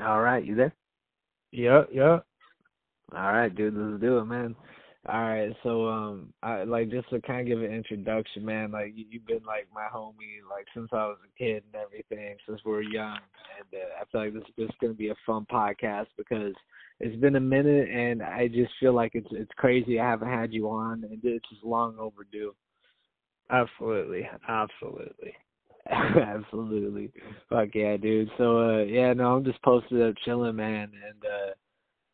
All right, you there? Yep, yep. All right, dude, let's do it, man. All right, so um, I like just to kind of give an introduction, man. Like you, you've been like my homie like since I was a kid and everything, since we were young. And uh, I feel like this is just gonna be a fun podcast because it's been a minute, and I just feel like it's it's crazy I haven't had you on, and it's just long overdue. Absolutely, absolutely. Absolutely. Fuck yeah, dude. So uh yeah, no, I'm just posted up chilling, man, and uh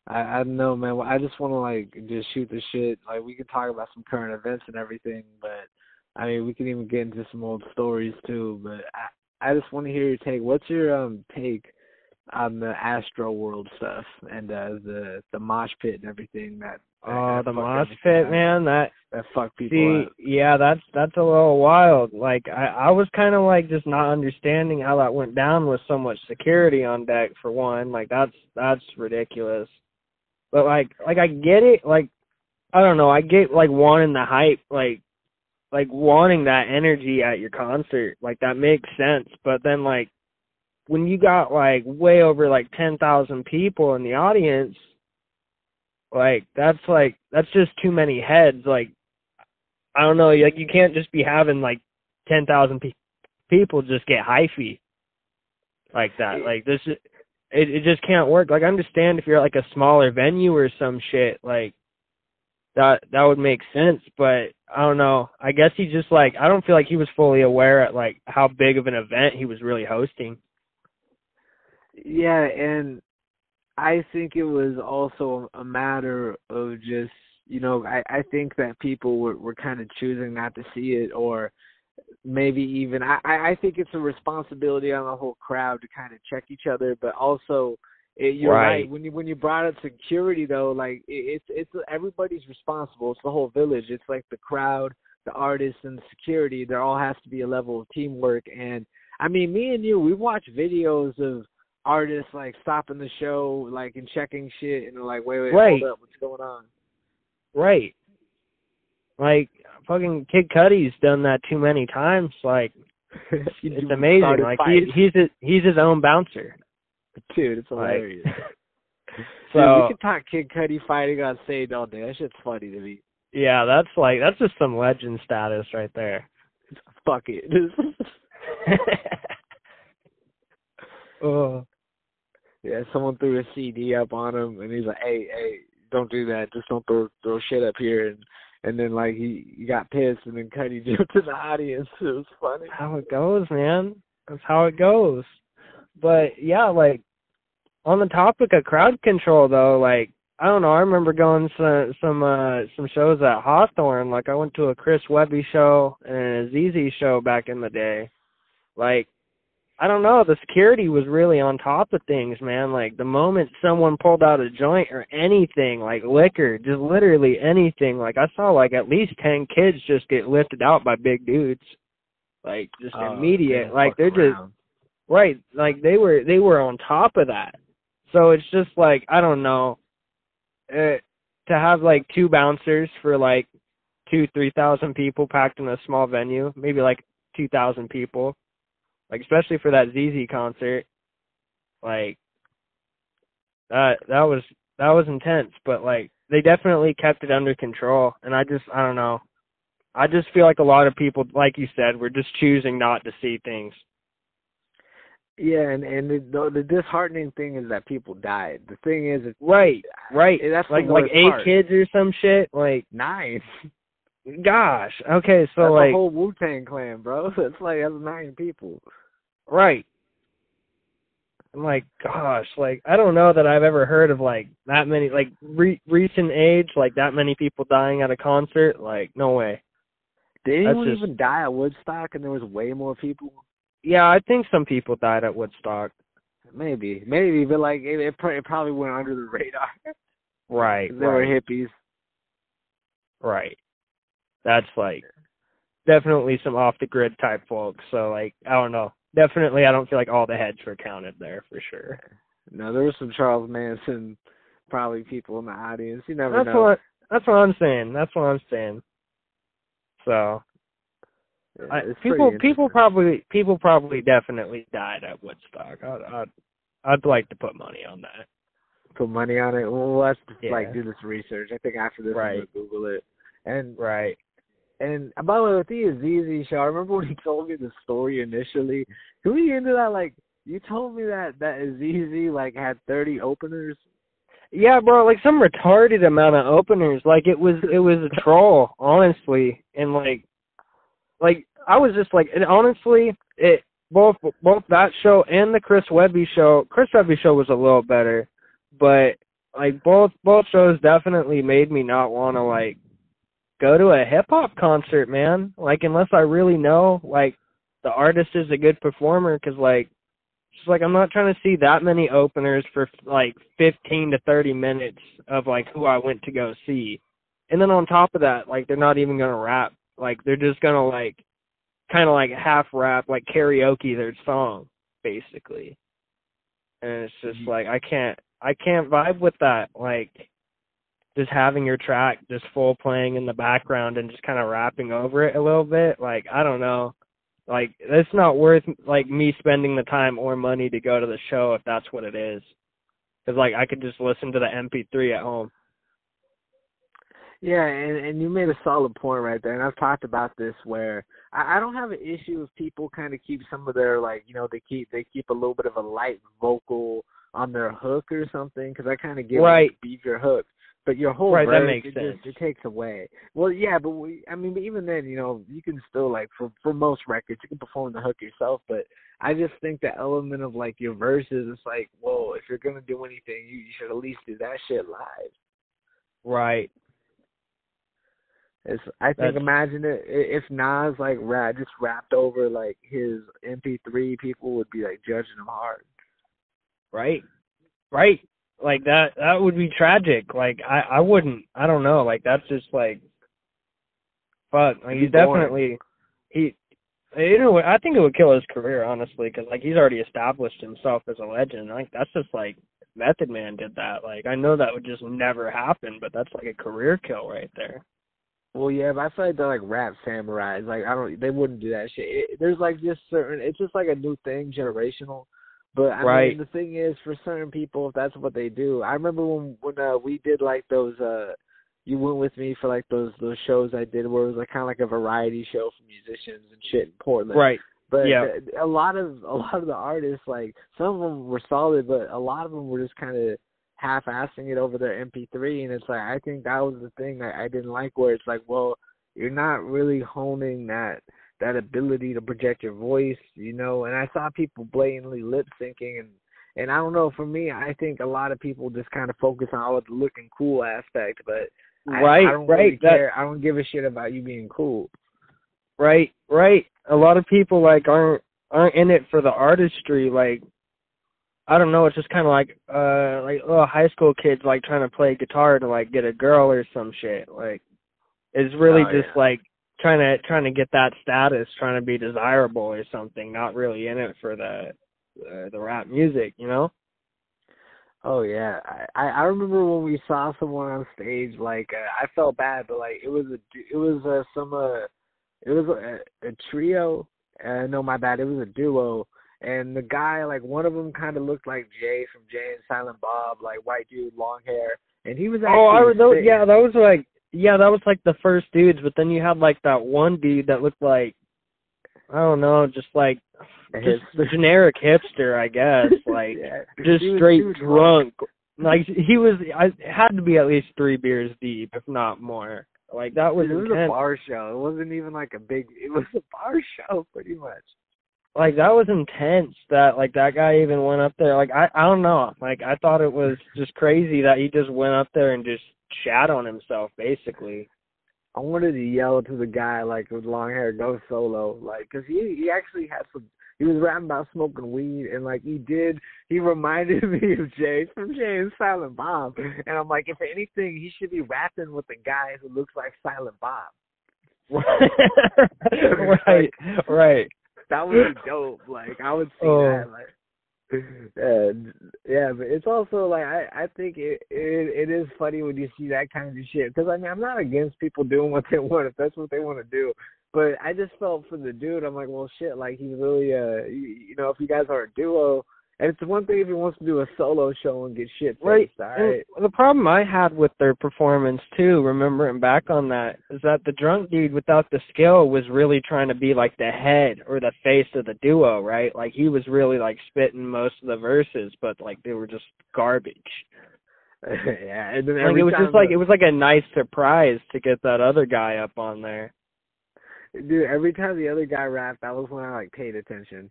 I I don't know, man. I just want to like just shoot the shit. Like we can talk about some current events and everything, but I mean we can even get into some old stories too. But I I just want to hear your take. What's your um take on the Astro World stuff and uh the the mosh pit and everything that Oh, the mosh pit, man. That that fuck people see, up. yeah, that's that's a little wild. Like I, I was kind of like just not understanding how that went down with so much security on deck. For one, like that's that's ridiculous. But like, like I get it. Like I don't know. I get like wanting the hype, like like wanting that energy at your concert. Like that makes sense. But then like when you got like way over like ten thousand people in the audience like that's like that's just too many heads. Like I don't know. Like you can't just be having like ten thousand pe- people just get hyphy like that. Like this, it it just can't work. Like I understand if you're like a smaller venue or some shit. Like that that would make sense. But I don't know. I guess he just like I don't feel like he was fully aware at like how big of an event he was really hosting. Yeah, and I think it was also a matter of just you know I I think that people were were kind of choosing not to see it or maybe even I I think it's a responsibility on the whole crowd to kind of check each other but also it, you're right. Right. when you when you brought up security though like it, it's it's everybody's responsible it's the whole village it's like the crowd the artists and the security there all has to be a level of teamwork and I mean me and you we watch videos of artists like stopping the show, like and checking shit, and they're like, wait, wait, Right. hold up, what's going on? Right. Like fucking Kid Cudi's done that too many times. Like it's amazing. Like he, he's a, he's his own bouncer. dude, it's Like, hilarious. so dude, we could talk Kid Cudi fighting on stage all day. That shit's funny to me. yeah, that's like that's just some legend status right there. Fuck it. oh, yeah, someone threw a CD up on him, and he's like, hey, hey, don't do that. Just don't throw throw shit up here. And and then like he, he got pissed, and then Cudi jumped in the audience. It was funny. how it goes, man. That's how it goes. But yeah, like on the topic of crowd control though, like I don't know, I remember going to some uh some shows at Hawthorne. Like I went to a Chris Webby show and a ZZ show back in the day. Like I don't know, the security was really on top of things, man. Like the moment someone pulled out a joint or anything, like liquor, just literally anything, like I saw like at least ten kids just get lifted out by big dudes. Like just Oh, immediate. damn, Like they're just. Right. Like they were they were on top of that. So it's just like I don't know. Uh, to have like two bouncers for like two, three thousand people packed in a small venue, maybe like two thousand people. Like especially for that ZZ concert. Like that that was that was intense, but like they definitely kept it under control and I just I don't know. I just feel like a lot of people, like you said, were just choosing not to see things. Yeah, and and the, the the disheartening thing is that people died. The thing is, it's Right, right. That's like like eight part. kids or some shit. Like, nine. gosh. Okay, so that's like, a whole Wu Tang clan, bro. It's like that's nine people. Right. I'm like, gosh, like I don't know that I've ever heard of like that many, like re- recent age, like that many people dying at a concert. Like, no way. Did anyone just- even die at Woodstock and there was way more people? Yeah, I think some people died at Woodstock. Maybe, maybe, but like it, it, it probably went under the radar. Right, they were right, hippies. right. That's like definitely some off the grid type folks. So like, I don't know. Definitely, I don't feel like all the heads were counted there for sure. No, there was some Charles Manson, probably people in the audience. You never That's know. what that's what I'm saying. That's what I'm saying. So Yeah, I, people people probably people probably definitely died at Woodstock. I, I I'd like to put money on that. Put money on it. Well, let's Yeah. like do this research. I think after this, Right. I'm gonna Google it. And Right. And by the way, with the Azizi show, I remember when he told me the story initially. Can we get into that? Like, you told me that that Azizi like had 30 openers. Yeah, bro, like some retarded amount of openers. Like it was it was a troll, honestly. And like like I was just like and honestly, it both both that show and the Chris Webby show. Chris Webby show was a little better, but like both both shows definitely made me not want to like go to a hip hop concert, man. Like unless I really know like the artist is a good performer cuz like it's like I'm not trying to see that many openers for like 15 to 30 minutes of like who I went to go see. And then on top of that, like they're not even going to rap. Like they're just going to like kind of like half rap, like karaoke their song basically. And it's just Mhm. like I can't I can't vibe with that. Like just having your track just full playing in the background and just kind of rapping over it a little bit. Like I don't know. Like it's not worth like me spending the time or money to go to the show if that's what it is. Cuz like I could just listen to the MP3 at home. Yeah, and and you made a solid point right there, and I've talked about this where I, I don't have an issue if people kind of keep some of their like you know they keep they keep a little bit of a light vocal on their hook or something because I kind of give Right. it beef your hook, but your whole Right, that verse, makes it sense. Just, it takes away. Well, yeah, but we I mean, even then, you know, you can still like for for most records you can perform the hook yourself, but I just think the element of like your verses, it's like, whoa, if you're gonna do anything, you, you should at least do that shit live. Right. It's I think That's- imagine it if Nas like rap just rapped over like his MP3, people would be like judging him hard. Right. Right. Like that that would be tragic. Like I I wouldn't I don't know. Like that's just like fuck. Like He's he's definitely he you know I think it would kill his career honestly cuz like he's already established himself as a legend. Like that's just like Method Man did that. Like I know that would just never happen, but that's like a career kill right there. Well, yeah, but I feel like they're like rap samurais. Like I don't, they wouldn't do that shit. It, there's like just certain. It's just like a new thing, generational. But I Right. mean, the thing is, for certain people, if that's what they do, I remember when when uh, we did like those. uh You went with me for like those those shows I did where it was like kind of like a variety show for musicians and shit in Portland. Right. But Yeah. a lot of a lot of the artists, like some of them were solid, but a lot of them were just kind of half-assing it over their MP3, and it's like I think that was the thing that I didn't like, where it's like, well, you're not really honing that that ability to project your voice, you know. And I saw people blatantly lip syncing, and and I don't know. For me, I think a lot of people just kind of focus on all the looking cool aspect, but right. I don't right. really That- care. I don't give a shit about you being cool. Right, right. A lot of people like aren't aren't in it for the artistry. Like, I don't know. It's just kind of like uh like little high school kids like trying to play guitar to like get a girl or some shit. Like, it's really Oh, just yeah. like trying to trying to get that status, trying to be desirable or something. Not really in it for the uh, the rap music, you know. Oh yeah, I I remember when we saw someone on stage. Like uh, I felt bad, but like it was a it was uh, some uh it was a, a trio. Uh, no, my bad. It was a duo, and the guy like one of them kind of looked like Jay from Jay and Silent Bob, like white dude, long hair, and he was actually Oh, I those, yeah, that was like yeah, that was like the first dudes. But then you had like that one dude that looked like I don't know, just like just hipster. generic hipster, I guess. Like Yeah. just straight too drunk. Like he was, I it had to be at least three beers deep, if not more. Like that was it was intense. a bar show. It wasn't even like a big. It was a bar show, pretty much. Like that was intense. That like that guy even went up there. Like I, I don't know. Like I thought it was just crazy that he just went up there and just shat on himself, basically. I wanted to yell to the guy like with long hair, go solo, like, cause he he actually had some. He was rapping about smoking weed, and like he did, he reminded me of Jay from Jay and Silent Bob, and I'm like, if anything, he should be rapping with the guy who looks like Silent Bob. right, right. That would be dope. Like I would see Oh. that. Like, yeah, but it's also like I I think it it it is funny when you see that kind of shit because I mean I'm not against people doing what they want if that's what they want to do, but I just felt for the dude I'm like well shit like he's really uh you, you know if you guys are a duo And it's one thing if he wants to do a solo show and get shit faced, Right. all And the problem I had with their performance too, remembering back on that, is that the drunk dude without the skill was really trying to be like the head or the face of the duo, right? Like he was really like spitting most of the verses, but like they were just garbage. yeah, and then Like it was just like it was like a nice surprise to get that other guy up on there. dude, every time the other guy rapped, that was when I like paid attention.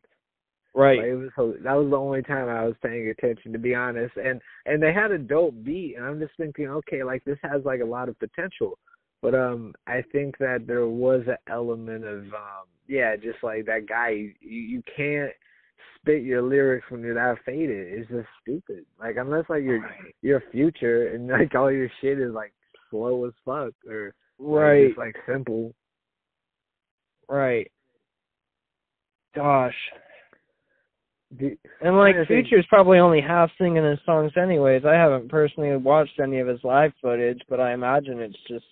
Right. Like, it was that was the only time I was paying attention, to be honest. And and they had a dope beat, and I'm just thinking, okay, like this has like a lot of potential. But um, I think that there was an element of um, yeah, just like that guy. You you can't spit your lyrics when you're that faded. It's just stupid. Like unless like you're Right. your future and like all your shit is like slow as fuck or like, Right. just like simple. Right. Gosh. And like Future's probably only half singing his songs anyways. I haven't personally watched any of his live footage, but I imagine it's just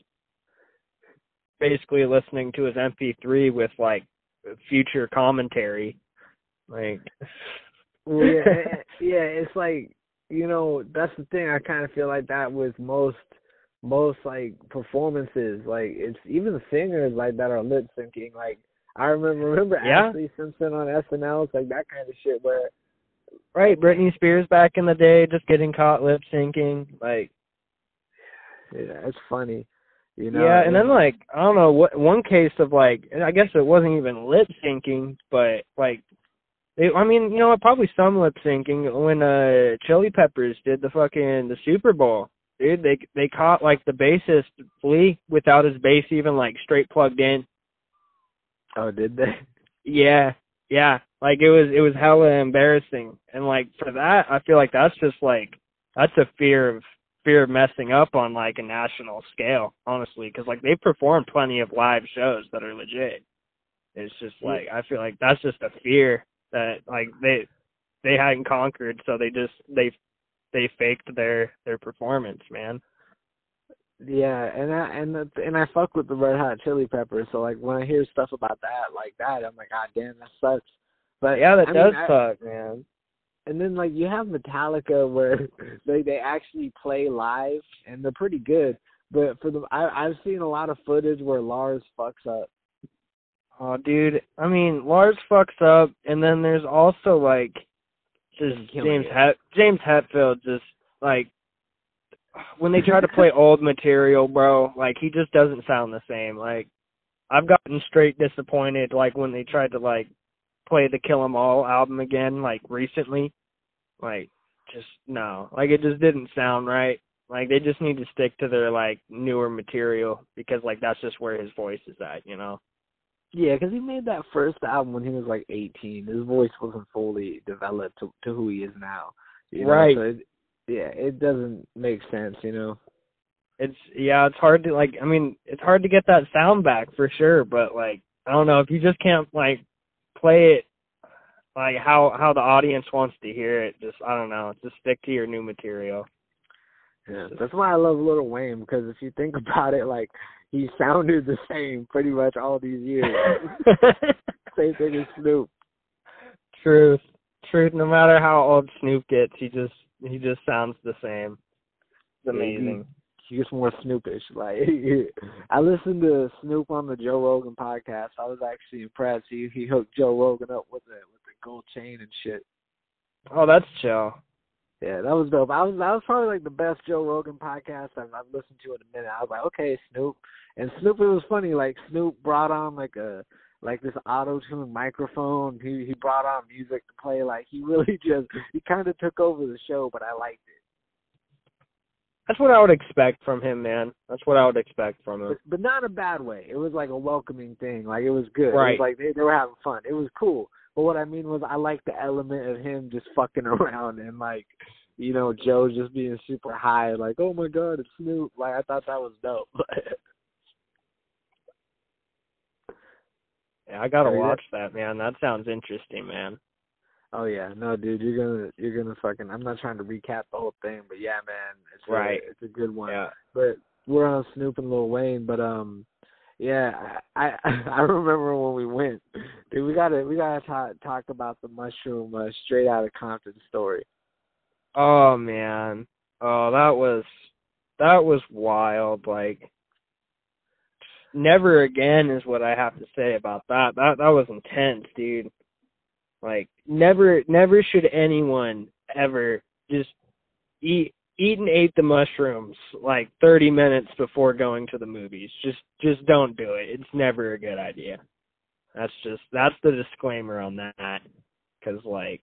basically listening to his MP3 with like future commentary. Like Well, yeah, yeah, it's like you know that's the thing. I kind of feel like that with most most like performances. Like it's even the singers like that are lip syncing. Like I remember remember Yeah. Ashlee Simpson on SNL. It's like that kind of shit where right, Britney Spears back in the day just getting caught lip syncing. Like yeah, it's funny. You know. yeah, and then like I don't know what one case of like I guess it wasn't even lip syncing, but like they, I mean, you know, probably some lip syncing when uh Chili Peppers did the fucking the Super Bowl. Dude, they they caught like the bassist Flea without his bass even like straight plugged in. Oh, did they? Yeah, yeah. Like it was it was hella embarrassing. And like for that, I feel like that's just like that's a fear of fear of messing up on like a national scale, honestly, because like they've performed plenty of live shows that are legit. It's just like I feel like that's just a fear that like they they hadn't conquered, so they just they they faked their their performance, man. Yeah, and I and the, and I fuck with the Red Hot Chili Peppers. So like when I hear stuff about that like that, I'm like, God damn, that sucks. But yeah, that I does mean, I- suck, man. and then like you have Metallica where they they actually play live and they're pretty good. But for the I I've seen a lot of footage where Lars fucks up. Oh, dude. I mean, Lars fucks up, and then there's also like just James. Het James Hetfield just like when they try to play old material, bro. Like he just doesn't sound the same. Like I've gotten straight disappointed. Like when they tried to like play the Kill 'Em All album again, like recently. Like just no, like it just didn't sound right. Like they just need to stick to their like newer material because like that's just where his voice is at, you know. Yeah, because he made that first album when he was like 18. His voice wasn't fully developed to to who he is now. You know? Right. So it, yeah, it doesn't make sense, you know. it's yeah, it's hard to like I mean, it's hard to get that sound back for sure, but like I don't know, if you just can't like play it like how how the audience wants to hear it, just I don't know, just stick to your new material. Yeah, that's why I love Lil Wayne because if you think about it, like he sounded the same pretty much all these years. same thing as Snoop. Truth. Truth. No matter how old Snoop gets, he just he just sounds the same. It's amazing. He gets more Snoopish. Like I listened to Snoop on the Joe Rogan podcast. I was actually impressed. He he hooked Joe Rogan up with a with the gold chain and shit. Oh, that's chill. Yeah, that was dope. I was that was probably like the best Joe Rogan podcast I've, I've listened to in a minute. I was like, okay, Snoop, and Snoop. It was funny. Like Snoop brought on like a like this auto tune microphone. He he brought on music to play. Like he really just he kind of took over the show, but I liked it. That's what I would expect from him, man. That's what I would expect from him. But, but not a bad way. It was like a welcoming thing. Like it was good. It Right. was like they, they were having fun. It was cool. But what I mean was I like the element of him just fucking around and like, you know, Joe just being super high, like, oh my god, it's Snoop. Like I thought that was dope. Yeah, I gotta watch that, man. That sounds interesting, man. oh yeah, no, dude, you're gonna you're gonna fucking. I'm not trying to recap the whole thing, but yeah, man, it's a, Right. It's a good one. Yeah. But we're on Snoop and Lil Wayne, but um, Yeah, I I, I remember when we went. Dude, we gotta we gotta talk talk about the mushroom uh, straight out of Compton story. Oh man. Oh, that was that was wild. Like never again is what I have to say about that. That that was intense, dude. Like never never should anyone ever just eat eat and ate the mushrooms like 30 minutes before going to the movies. Just just don't do it. It's never a good idea. That's just that's the disclaimer on that cuz like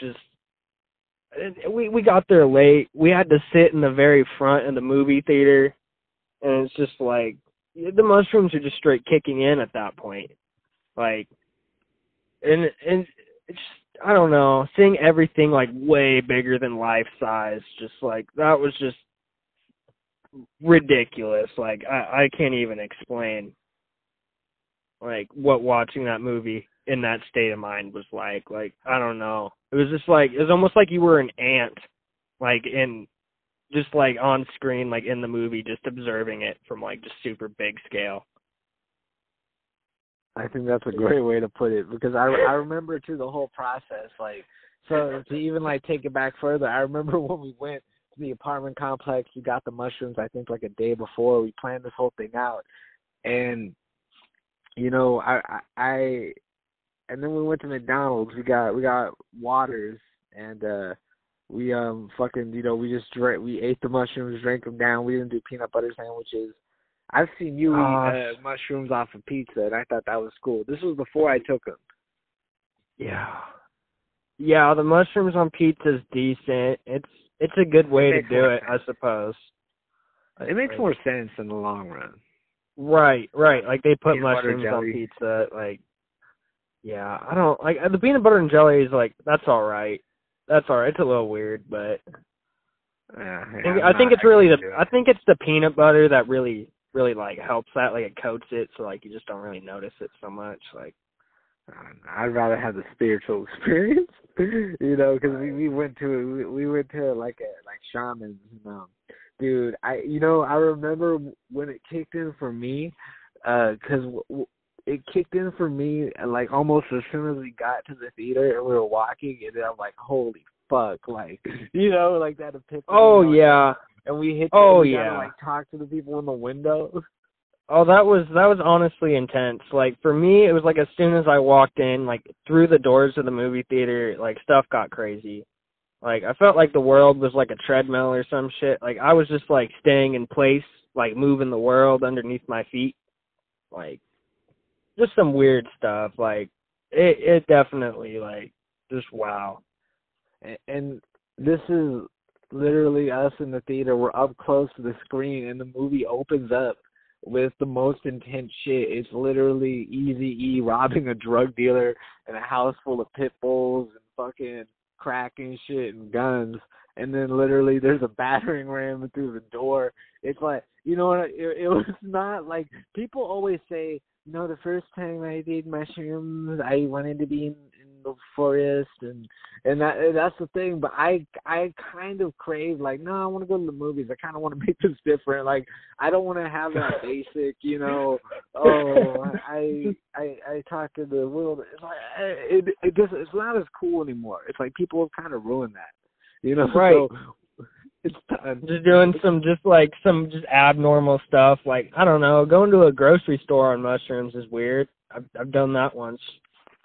just we we got there late. We had to sit in the very front of the movie theater and it's just like the mushrooms are just straight kicking in at that point. Like and and it's I don't know, seeing everything like way bigger than life size, just like that was just ridiculous. Like I I can't even explain like what watching that movie in that state of mind was like. Like I don't know. It was just like it was almost like you were an ant like in just like on screen like in the movie just observing it from like just super big scale. I think that's a great way to put it because I I remember too the whole process like so to even like take it back further I remember when we went to the apartment complex we got the mushrooms I think like a day before we planned this whole thing out and you know I I, I and then we went to McDonald's we got we got waters and uh we um fucking you know we just drank we ate the mushrooms drank them down we didn't do peanut butter sandwiches I've seen you eat uh, mushrooms off of pizza, and I thought that was cool. This was before I took them. Yeah, yeah. The mushrooms on pizza is decent. It's it's a good way to do it, sense. I suppose. It makes more sense in the long run. Right, right. Like they put Peanut mushrooms on pizza. Like, yeah, I don't like the peanut butter and jelly is like that's all right. That's all right. It's a little weird, but Yeah, I think, I think it's really the I think it's the peanut butter that really really like helps that. Like it coats it, so like you just don't really notice it so much. Like I'd rather have the spiritual experience, you know, because we we went to we, we went to like a like shamans, you know, dude. I you know I remember when it kicked in for me, uh, because w- w- it kicked in for me like almost as soon as we got to the theater and we were walking, and then I'm like, holy fuck, like you know, like that epiphany. oh you know, yeah, and we hit. Oh, we gotta, yeah. like talk to the people in the window. Oh, that was that was honestly intense. Like for me, it was like as soon as I walked in, like through the doors of the movie theater, like stuff got crazy. Like I felt like the world was like a treadmill or some shit. Like I was just like staying in place, like moving the world underneath my feet. Like just some weird stuff. Like it it definitely like just wow. and, and this is literally us in the theater. We're up close to the screen, and the movie opens up with the most intense shit. It's literally Easy E robbing a drug dealer in a house full of pit bulls and fucking crack and shit and guns. And then literally there's a battering ram through the door. It's like you know what? It, it was not like people always say. You know, the first time I did mushrooms, I wanted to be in, in the forest and and that that's the thing. But I I kind of crave like no, I want to go to the movies. I kind of want to make this different. Like I don't want to have that basic, you know. Oh, I I I talk to the world. It's like eh, it it just it's not as cool anymore. It's like people have kind of ruined that, you know. Right. So done. Just doing some just like some just abnormal stuff. Like I don't know, going to a grocery store on mushrooms is weird. I've I've done that once.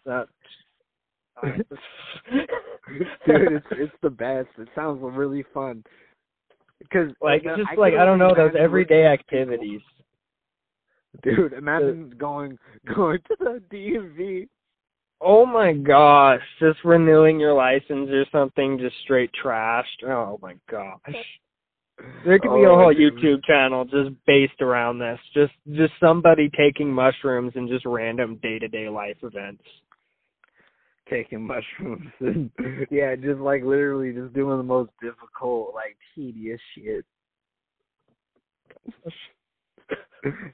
That Dude, it's it's the best. It sounds really fun. Because like it's just I like I don't know those everyday activities. Dude, imagine going going to the DMV. Oh my gosh, just renewing your license or something, just straight trashed. Oh my gosh. There could be a Oh, whole dude. YouTube channel just based around this. Just just somebody taking mushrooms and just random day to day life events. taking mushrooms and yeah, just like literally just doing the most difficult, like tedious shit.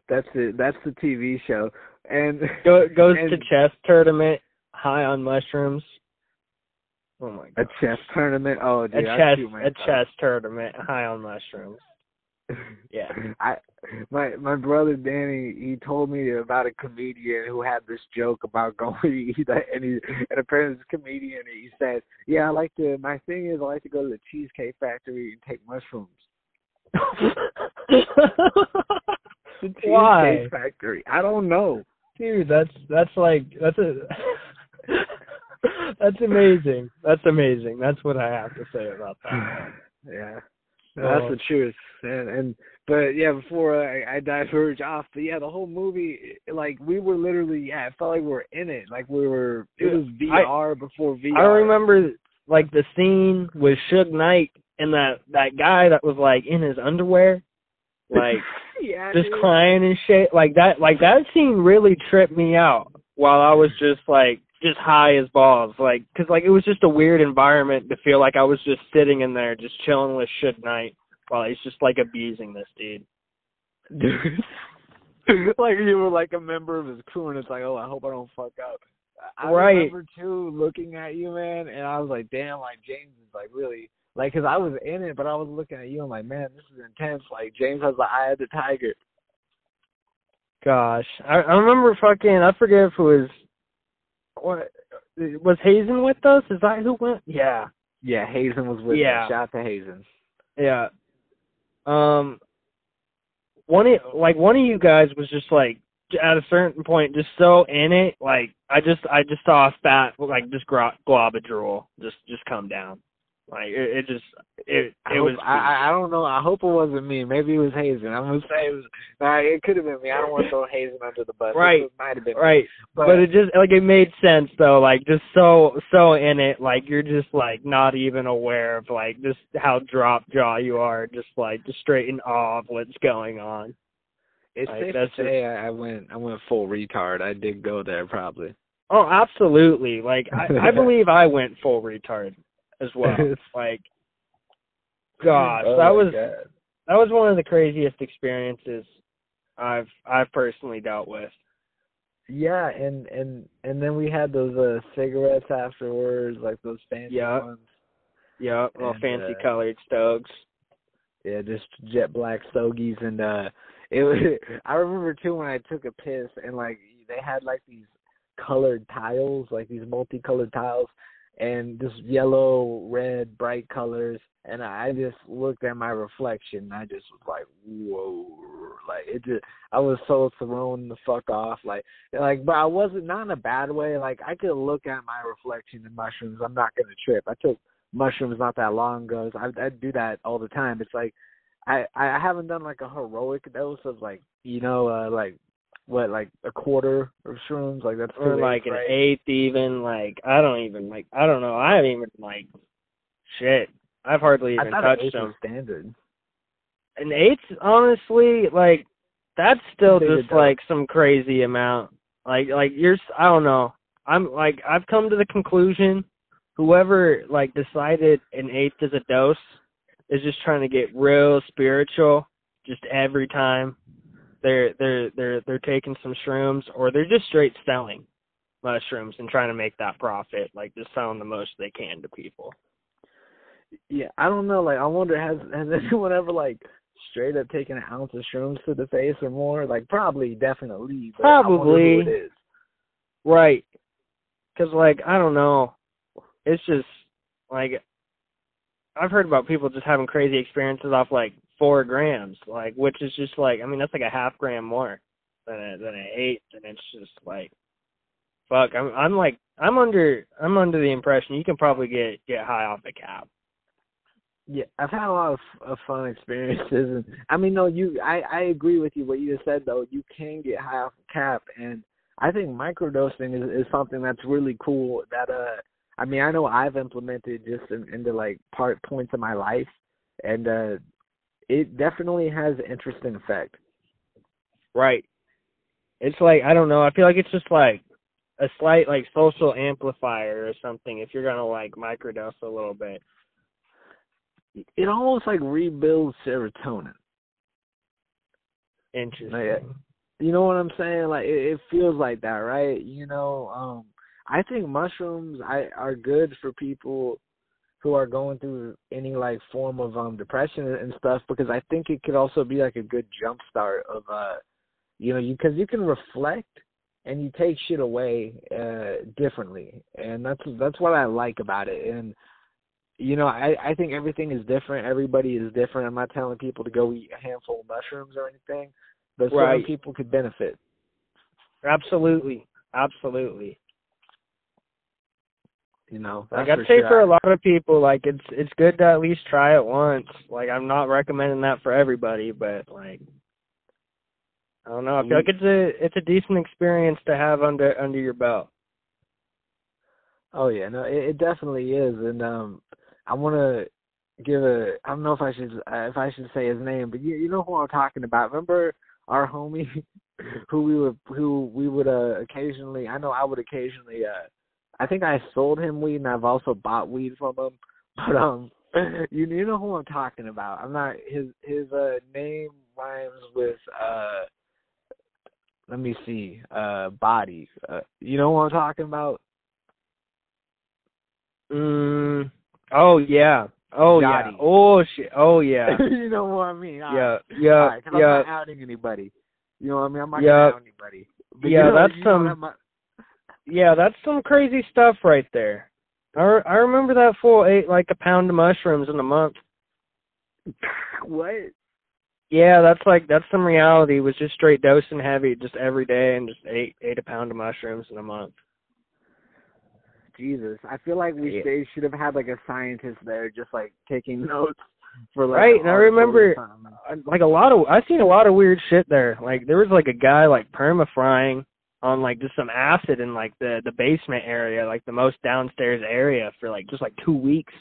That's it. That's the TV show. And Go, goes to chess tournament, high on mushrooms. Oh my god. a chess tournament. Oh, A dude, I chess a chess tournament, high on mushrooms. Yeah. I my my brother Danny he told me about a comedian who had this joke about going to eat that and he and apparently this comedian he said, Yeah, I like to my thing is I like to go to the Cheesecake Factory and take mushrooms. The Cheesecake Why? Factory. I don't know. Dude, that's that's like that's a that's amazing. That's amazing. That's what I have to say about that. yeah. That's the oh. truth. And and but yeah, before I, I diverge off, but yeah, the whole movie like we were literally yeah, it felt like we were in it. Like we were it was I- VR before VR. I remember like the scene with Suge Knight and that that guy that was like in his underwear, like yeah, just dude. crying and shit. Like that like that scene really tripped me out while I was just like just high as balls. Like cuz like it was just a weird environment to feel like I was just sitting in there just chilling with Suge Knight while he's just like abusing this dude. Dude. like you were like a member of his crew, and it's like, oh, I hope I don't fuck up. I Right. remember too looking at you, man, and I was like, damn, like James is like really like, cause I was in it, but I was looking at you, and I'm like, man, this is intense. Like James has the eye of the tiger. Gosh, I, I remember fucking. I forget if it was what was Hazen with us. Is that who went? Yeah, Yeah, Hazen was with Yeah. us. Shout out to Hazen. yeah. Um, one of like one of you guys was just like at a certain point just so in it. Like I just I just saw a fat like just gro- glob of drool just just come down. Like it, it just it I it hope, was. I, I I don't know. I hope it wasn't me. Maybe it was Hazen. I'm gonna say it was. Nah, it could have been me. I don't want to throw Hazen under the bus. Right. It might have been. Right, But, but it just like it made sense though like just so so in it like you're just like not even aware of like just how drop jaw you are just like just straight in awe of what's going on it's like, safe to say I, I went. I went full retard. I did go there probably. oh absolutely like i i believe i went full retard as well like gosh Oh that was God. that was one of the craziest experiences i've i've personally dealt with Yeah, and and and then we had those uh cigarettes afterwards, like those fancy Yeah. ones. yep little And, fancy uh, colored stokes Yeah, just jet black stogies and uh it was I remember too when I took a piss and like they had like these colored tiles, like these multicolored tiles and just yellow, red, bright colors and I just looked at my reflection and I just was like, Whoa like it just I was so thrown the fuck off. Like like but I wasn't not in a bad way. Like I could look at my reflection in mushrooms, I'm not gonna trip. I took mushrooms not that long ago. I I do that all the time. It's like I I haven't done like a heroic dose of like you know uh like what like a quarter of shrooms? Like that's or like an right? eighth even like i don't even like i don't know. I haven't even like shit. I've hardly even touched them. standard. an eighth honestly like that's still just like some crazy amount. Like like you're s- i don't know. I'm like i've come to the conclusion whoever like decided an eighth is a dose is just trying to get real spiritual just every time they're they're they're they're taking some shrooms or they're just straight selling mushrooms and trying to make that profit like just selling the most they can to people Yeah, I don't know. Like I wonder has has anyone ever like straight up taken an ounce of shrooms to the face or more? Like probably, definitely. Probably. it is. Right. Cause like I don't know, it's just like I've heard about people just having crazy experiences off like four grams, like which is just like I mean that's like a half gram more than a, than an eighth, and it's just like fuck. I'm I'm like I'm under I'm under the impression you can probably get get high off a cap. Yeah, I've had a lot of, of fun experiences, and I mean, no, you, I, I agree with you. What you just said, though, you can get high off a cap, and I think microdosing is, is something that's really cool. That, uh, I mean, I know I've implemented just in, into like part points of my life, and uh, it definitely has an interesting effect. Right. It's like I don't know. I feel like it's just like a slight like social amplifier or something. If you're gonna like microdose a little bit. It almost like rebuilds serotonin. Interesting. You know what I'm saying? Like it, it feels like that, right? You know, um I think mushrooms I are good for people who are going through any like form of um depression and stuff because I think it could also be like a good jump start of uh you know you because you can reflect and you take shit away uh differently. And that's that's what I like about it. And you know I I think everything is different. Everybody is different. I'm not telling people to go eat a handful of mushrooms or anything but Right. certain people could benefit. Absolutely, absolutely. You know Like I'd say sure. for a lot of people, like it's it's good to at least try it once. Like I'm not recommending that for everybody, but like I don't know. I feel like it's a it's a decent experience to have under under your belt. Oh yeah, no, it, it definitely is, and um, I want to give a. I don't know if I should uh, if I should say his name, but you you know who I'm talking about. Remember our homie who we would who we would uh occasionally. I know I would occasionally. uh I think I sold him weed, and I've also bought weed from him. But um, you you know who I'm talking about. I'm not his his uh name rhymes with uh. Let me see. Uh, body. Uh, you know who I'm talking about? Mm. Oh yeah. Oh yeah. Oh shit. Oh yeah. you know what I mean? All yeah. right. Yeah. All right, 'cause I'm not outing anybody. You know what I mean? I'm not Yeah. gonna anybody. But Yeah, you know, that's some- Yeah, that's some crazy stuff right there. I re- I remember that fool ate like a pound of mushrooms in a month. what? Yeah, that's like that's some reality. Was just straight dosing heavy just every day and just ate ate a pound of mushrooms in a month. Jesus, I feel like we Yeah. they should have had like a scientist there, just like taking notes for like. Right, and I remember- uh, Like a lot of I've seen a lot of weird shit there. Like there was like a guy like perma frying on like just some acid in like the the basement area, like the most downstairs area for like just like two weeks.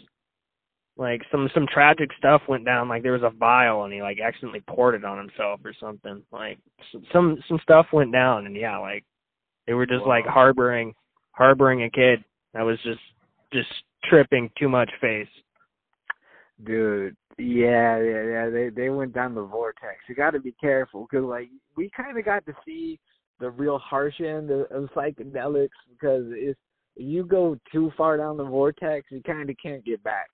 Like some some tragic stuff went down. Like there was a vial and he like accidentally poured it on himself or something. Like some some stuff went down and yeah, like they were just like harboring harboring a kid that was just just tripping too much face. Dude, yeah, yeah, yeah. They they went down the vortex. You got to be careful because like we kind of got to see the real harsh end of, of psychedelics because if you go too far down the vortex, you kind of can't get back.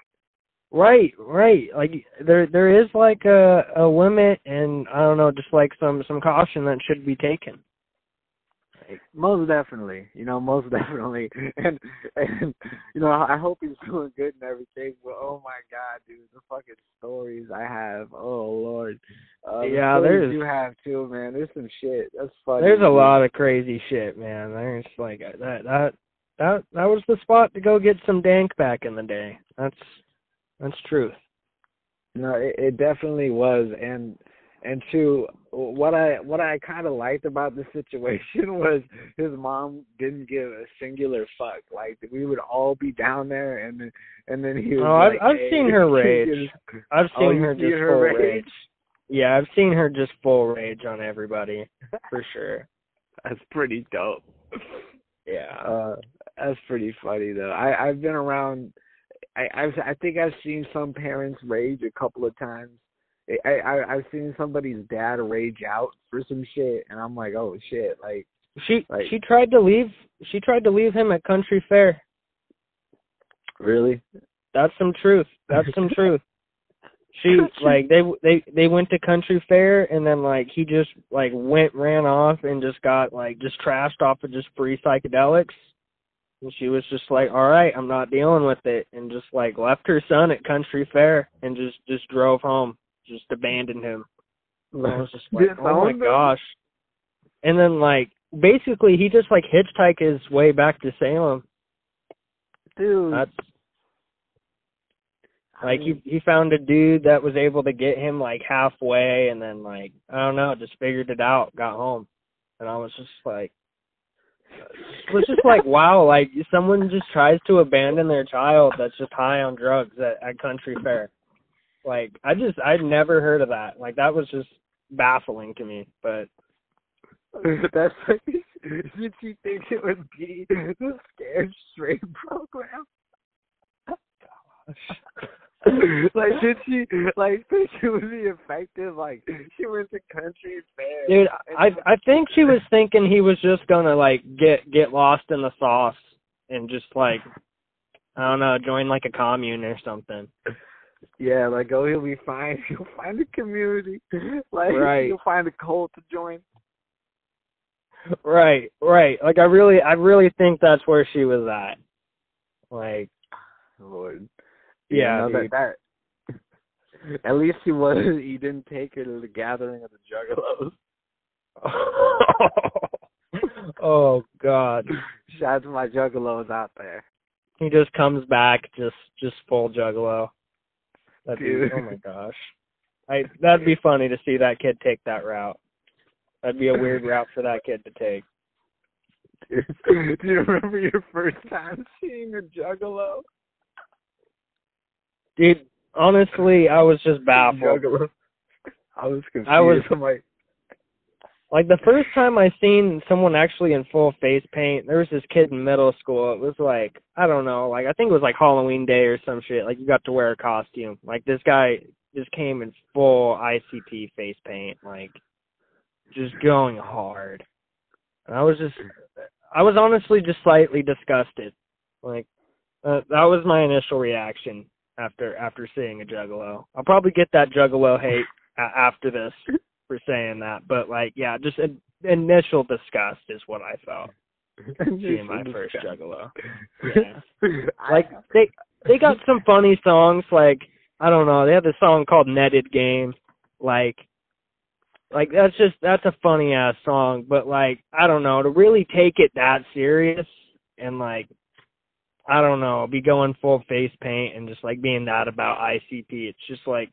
Right, right. Like there there is like a a limit and I don't know, just like some some caution that should be taken. Most definitely, you know, most definitely, and and you know, I hope he's doing good and everything. But oh my god, dude, the fucking stories I have, oh lord, uh, Yeah, stories there's- you have too, man. There's some shit. That's funny. There's a lot of crazy shit, man. There's like that that that that was the spot to go get some dank back in the day. That's that's truth. No, it, it definitely was, and and two, what I what I kind of liked about the situation was his mom didn't give a singular fuck. Like we would all be down there, and then and then he was Oh, I've like, I've hey, seen her rage. just- I've Oh, seen you her just her full rage? rage. Yeah, I've seen her just full rage on everybody for sure. That's pretty dope. Yeah. Uh, that's pretty funny though. I I've been around. I I've, I think I've seen some parents rage a couple of times. I, I I've seen somebody's dad rage out for some shit, and I'm like, oh shit, like She Like- she tried to leave she tried to leave him at country fair. really? That's some truth. That's some truth. She like they they they went to country fair and then like he just like went ran off and just got like just trashed off of just free psychedelics. And she was just like, "All right, I'm not dealing with it," and just like left her son at country fair and just just drove home, just abandoned him. And I was just like, "Oh my gosh!" And then like basically he just like hitchhiked his way back to Salem. dude. That's Like he he found a dude that was able to get him like halfway, and then like I don't know, just figured it out, got home, and I was just like, it was just like wow, like someone just tries to abandon their child that's just high on drugs at, at country fair. Like I just I'd never heard of that. Like that was just baffling to me. But that's like, did she think it would be the scared straight program? Gosh. like did she like think it would be effective? Like she went to country fair. dude, I I think she was thinking he was just gonna like get get lost in the sauce and just like I don't know, join like a commune or something. Yeah, like oh, he'll be fine. He'll find a community. Like Right. he'll find a cult to join. Right, right. Like I really, I really think that's where she was at. Like, Lord. yeah, You know, that, that at least he was he didn't take her to the gathering of the juggalos. oh God, Shout out to my juggalos out there. he just comes back just, just full juggalo. That'd be, Dude. oh my gosh, I that'd be funny to see that kid take that route. That'd be a weird route for that kid to take. Dude, do you remember your first time seeing a juggalo? Dude, honestly, I was just baffled. Juggalo. I was confused. I was- I'm like, Like the first time I seen someone actually in full face paint, there was this kid in middle school. It was like I don't know, like I think it was like Halloween day or some shit. Like you got to wear a costume. Like this guy just came in full ICP face paint, like just going hard. And I was just, I was honestly just slightly disgusted. Like uh, that was my initial reaction after after seeing a Juggalo. I'll probably get that Juggalo hate a- after this for saying that, but like, yeah, just in, initial disgust is what I felt seeing my first Juggalo. Yeah. Like they they got some funny songs. Like I don't know, they have this song called "Neden Game." Like, like that's just that's a funny ass song. But like I don't know to really take it that serious and like I don't know be going full face paint and just like being that about ICP. It's just like.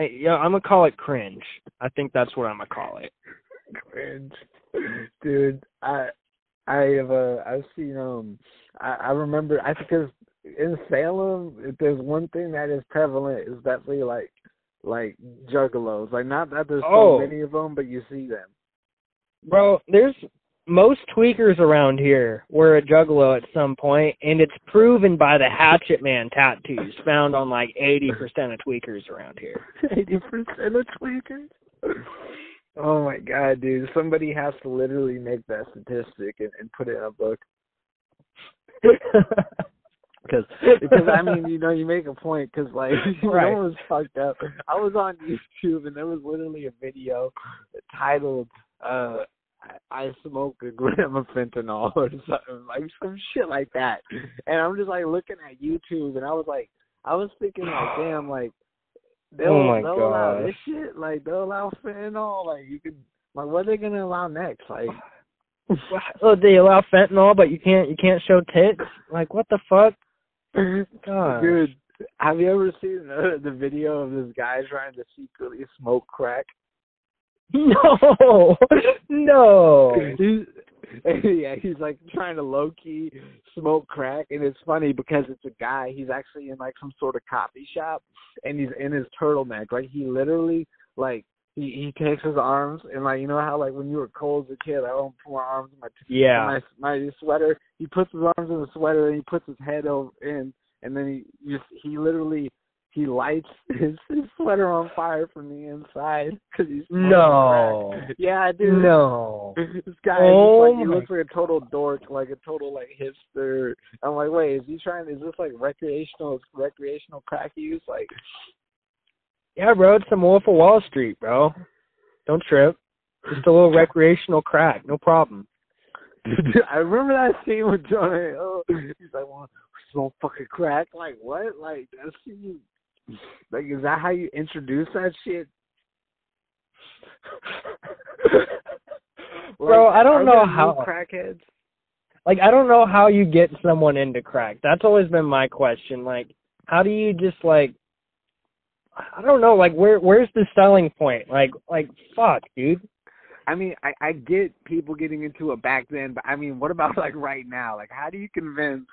Hey, yeah, I'm gonna call it cringe. I think that's what I'm gonna call it. cringe, dude. I I have uh I've seen um I I remember I because in Salem if there's one thing that is prevalent is definitely like like juggalos. Like not that there's Oh. so many of them, but you see them. Bro, there's most tweakers around here were a juggalo at some point, and it's proven by the Hatchet Man tattoos found on like 80% of tweakers around here. Eighty percent of tweakers. Oh my god, dude! Somebody has to literally make that statistic and, and put it in a book. Because, because I mean, you know, you make a point. Because, like, you Right. know, was fucked up. I was on YouTube and there was literally a video titled uh, "I I smoke a gram of fentanyl" or something like some shit like that. And I'm just like looking at YouTube and I was like, I was thinking like, damn, like they'll Oh my they'll allow this shit, like they'll allow fentanyl, like you could, like what are they gonna allow next? Like, oh, they allow fentanyl, but you can't you can't show tits. Like what the fuck? Gosh. dude. Have you ever seen the, the video of this guy trying to secretly smoke crack? No, no. Yeah, he's like trying to low key smoke crack, and it's funny because it's a guy. He's actually in like some sort of coffee shop, and he's in his turtleneck. Like he literally like he he takes his arms and like you know how like when you were cold as a kid, I don't put my arms in my Yeah. my my sweater. He puts his arms in the sweater and he puts his head over in, and then he just he literally he lights his, his sweater on fire from the inside because he's No. Yeah, dude. No. This guy Oh like he looks like a total dork, like a total like hipster. I'm like, wait, is he trying? Is this like recreational recreational crack use? Like, Yeah, bro, it's some Wolf of Wall Street, bro. Don't trip. Just a little recreational crack, no problem. I remember that scene with Jonah Hill. He's like, well, smoke fucking crack. Like, what? Like, that's you. Like, is that how you introduce that shit? Bro, Like, I don't know how- crackheads. Like I don't know how you get someone into crack. That's always been my question. Like how do you just like I don't know, like where where's the selling point? Like like fuck, dude. I mean, I I get people getting into it back then, but I mean, what about like right now? Like, how do you convince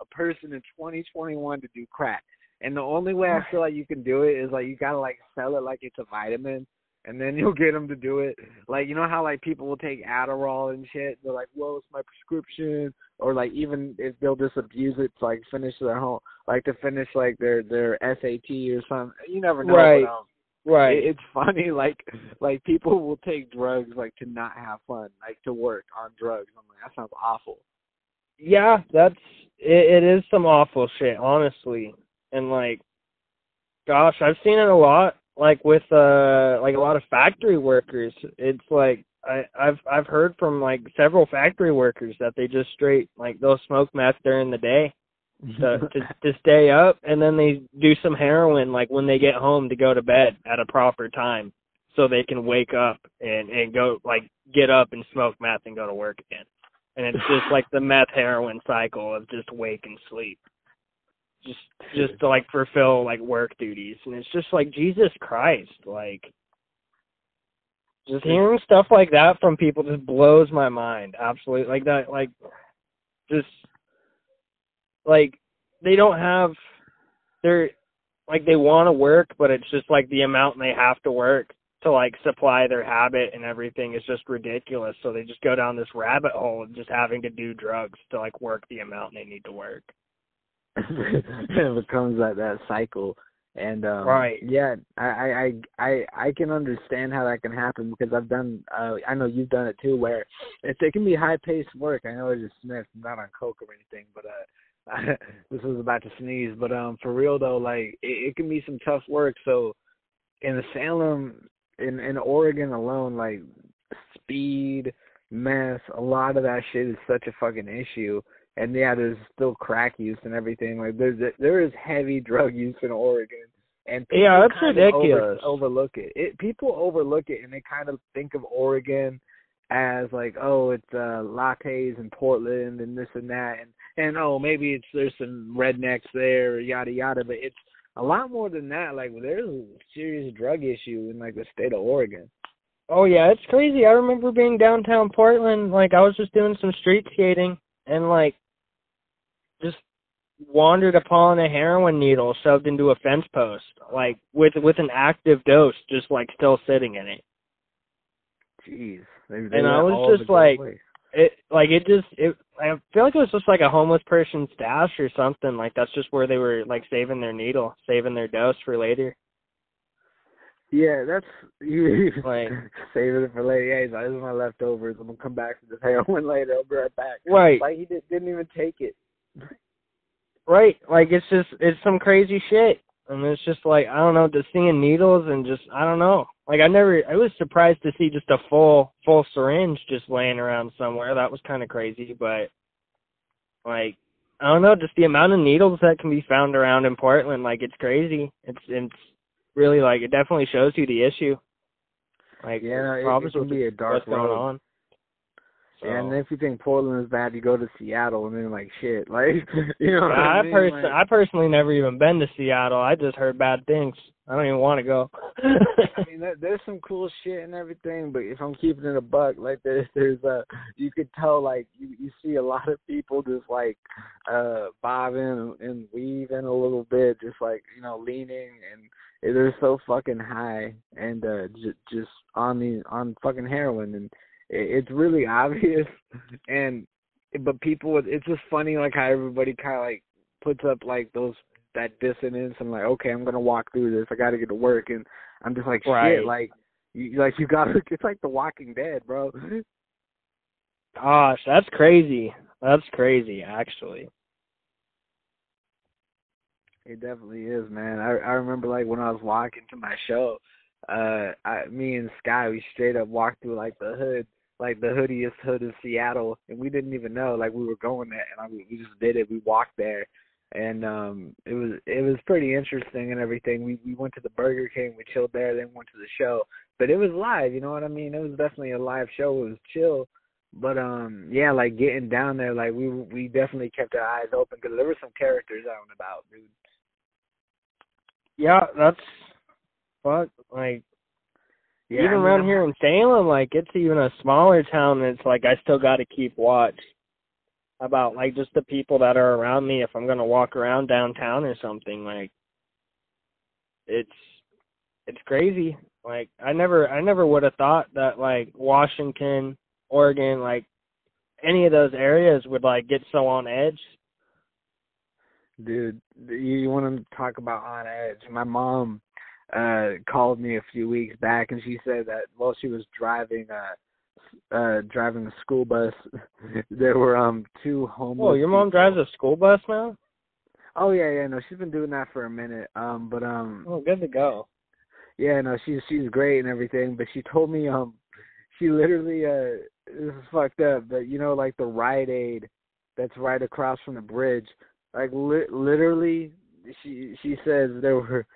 a person in 2021 to do crack? And the only way I feel like you can do it is like you gotta like sell it like it's a vitamin, and then you'll get them to do it. Like you know how like people will take Adderall and shit. They're like, "Whoa, it's my prescription," or like even if they'll just abuse it to like finish their home, like to finish like their their SAT or something. You never know. Right. But, um, Right. it, it's funny like like people will take drugs like to not have fun like to work on drugs i'm like that sounds awful yeah, that's it, it is some awful shit, honestly. And like, gosh, I've seen it a lot. Like with uh, like a lot of factory workers. It's like I, I've I've heard from like several factory workers that they just straight like they'll smoke meth during the day to, to to stay up, and then they do some heroin like when they get home to go to bed at a proper time, so they can wake up and and go like get up and smoke meth and go to work again. And it's just like the meth heroin cycle of just wake and sleep just just to like fulfill like work duties. And it's just like jesus christ like just hearing stuff like that from people just blows my mind. Absolutely like that like just like they don't have they're like they want to work but it's just like the amount they have to work to like supply their habit and everything is just ridiculous. So they just go down this rabbit hole of just having to do drugs to like work the amount they need to work it becomes that that cycle. And um right. yeah I, I i i i can understand how that can happen because i've done uh i know you've done it too where if it can be high paced work i know it's just sniff not on coke or anything but uh I, this was about to sneeze. But um for real though like it, it can be some tough work. So in the salem in in oregon alone like speed meth a lot of that shit is such a fucking issue and yeah, there's still crack use and everything. Like there's there is heavy drug use in Oregon, and yeah, that's ridiculous. Over, overlook it. It people overlook it, and they kind of think of Oregon as like, oh, it's uh lattes in Portland and this and that, and and oh, maybe it's there's some rednecks there, yada yada. But it's a lot more than that. Like there's a serious drug issue in like the state of Oregon. Oh yeah, it's crazy. I remember being downtown Portland. Like I was just doing some street skating, and like just wandered upon a heroin needle shoved into a fence post, like with with an active dose, just like still sitting in it. Jeez, and I was just like, it like it just it. I feel like it was just like a homeless person's stash or something. Like that's just where they were like saving their needle, saving their dose for later. Yeah, that's you like saving it for later. Yeah, he's like, "This is my leftovers. I'm gonna come back to this heroin later. I'll be right back." Right. Like he did, didn't even take it. Right. Like it's just it's some crazy shit. And it's just like I don't know, just seeing needles and just I don't know. Like I never I was surprised to see just a full full syringe just laying around somewhere. That was kinda crazy, but like I don't know, just the amount of needles that can be found around in Portland, like it's crazy. It's it's really like it definitely shows you the issue. Like yeah, no, it, it can be a dark road. So. And if you think Portland is bad, you go to Seattle and then like shit, like you know. I, I mean? person like, I personally never even been to Seattle. I just heard bad things. I don't even want to go. I mean, there's some cool shit and everything, but if I'm keeping it a buck, like there's there's a you could tell like you you see a lot of people just like uh bobbing and weaving a little bit, just like you know leaning and they're so fucking high and uh j- just on the on fucking heroin and it's really obvious. And but people it's just funny like how everybody kind of like puts up like those that dissonance. And like okay i'm gonna walk through this. I gotta get to work. And i'm just like right. shit like you like you gotta it's like the walking dead bro. Gosh that's crazy. That's crazy actually. It definitely is man. I i remember like when i was walking to my show uh I me and Sky we straight up walked through like the hood like the hoodiest hood in Seattle, and we didn't even know like we were going there, and I mean, we just did it. We walked there, and um it was it was pretty interesting and everything. We we went to the Burger King, we chilled there, then went to the show, but it was live. You know what I mean? It was definitely a live show. It was chill, but um yeah, like getting down there, like we we definitely kept our eyes open because there were some characters out and about, dude. Yeah, that's but like yeah, even around here in Salem, like it's even a smaller town. It's like I still got to keep watch about like just the people that are around me if I'm gonna walk around downtown or something. Like it's it's crazy. Like I never I never would have thought that like Washington, Oregon, like any of those areas would like get so on edge. Dude, you want to talk about on edge? My mom uh called me a few weeks back and she said that while she was driving uh uh driving a school bus. there were um two homeless. Oh, your mom people. drives a school bus now? Oh yeah, yeah, no, she's been doing that for a minute. Um, but um, Oh, good to go. yeah, no, she's she's great and everything. But she told me um, she literally uh, this is fucked up. But you know, like the Rite Aid that's right across from the bridge, like li- literally, she she says there were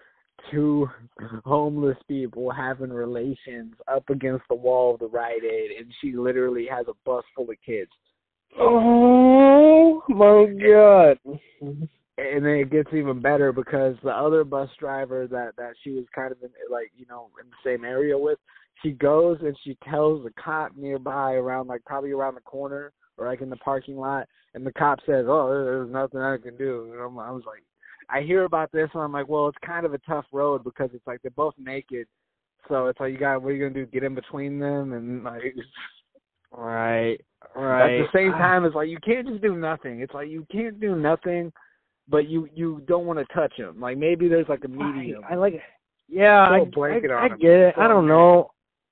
two homeless people having relations up against the wall of the Rite Aid, and she literally has a bus full of kids. Oh my god. and then it gets even better because the other bus driver that that she was kind of in like you know in the same area with she goes and she tells the cop nearby around like probably around the corner or like in the parking lot and the cop says oh there's nothing i can do and I'm, i was like i hear about this and i'm like well it's kind of a tough road because it's like they're both naked so it's like you got what are you gonna do get in between them and like Right. Right. at the same ah. time it's like you can't just do nothing it's like you can't do nothing but you you don't want to touch them. Like maybe there's like a medium. I, I like yeah, I, blanket I, on I get it. I don't know.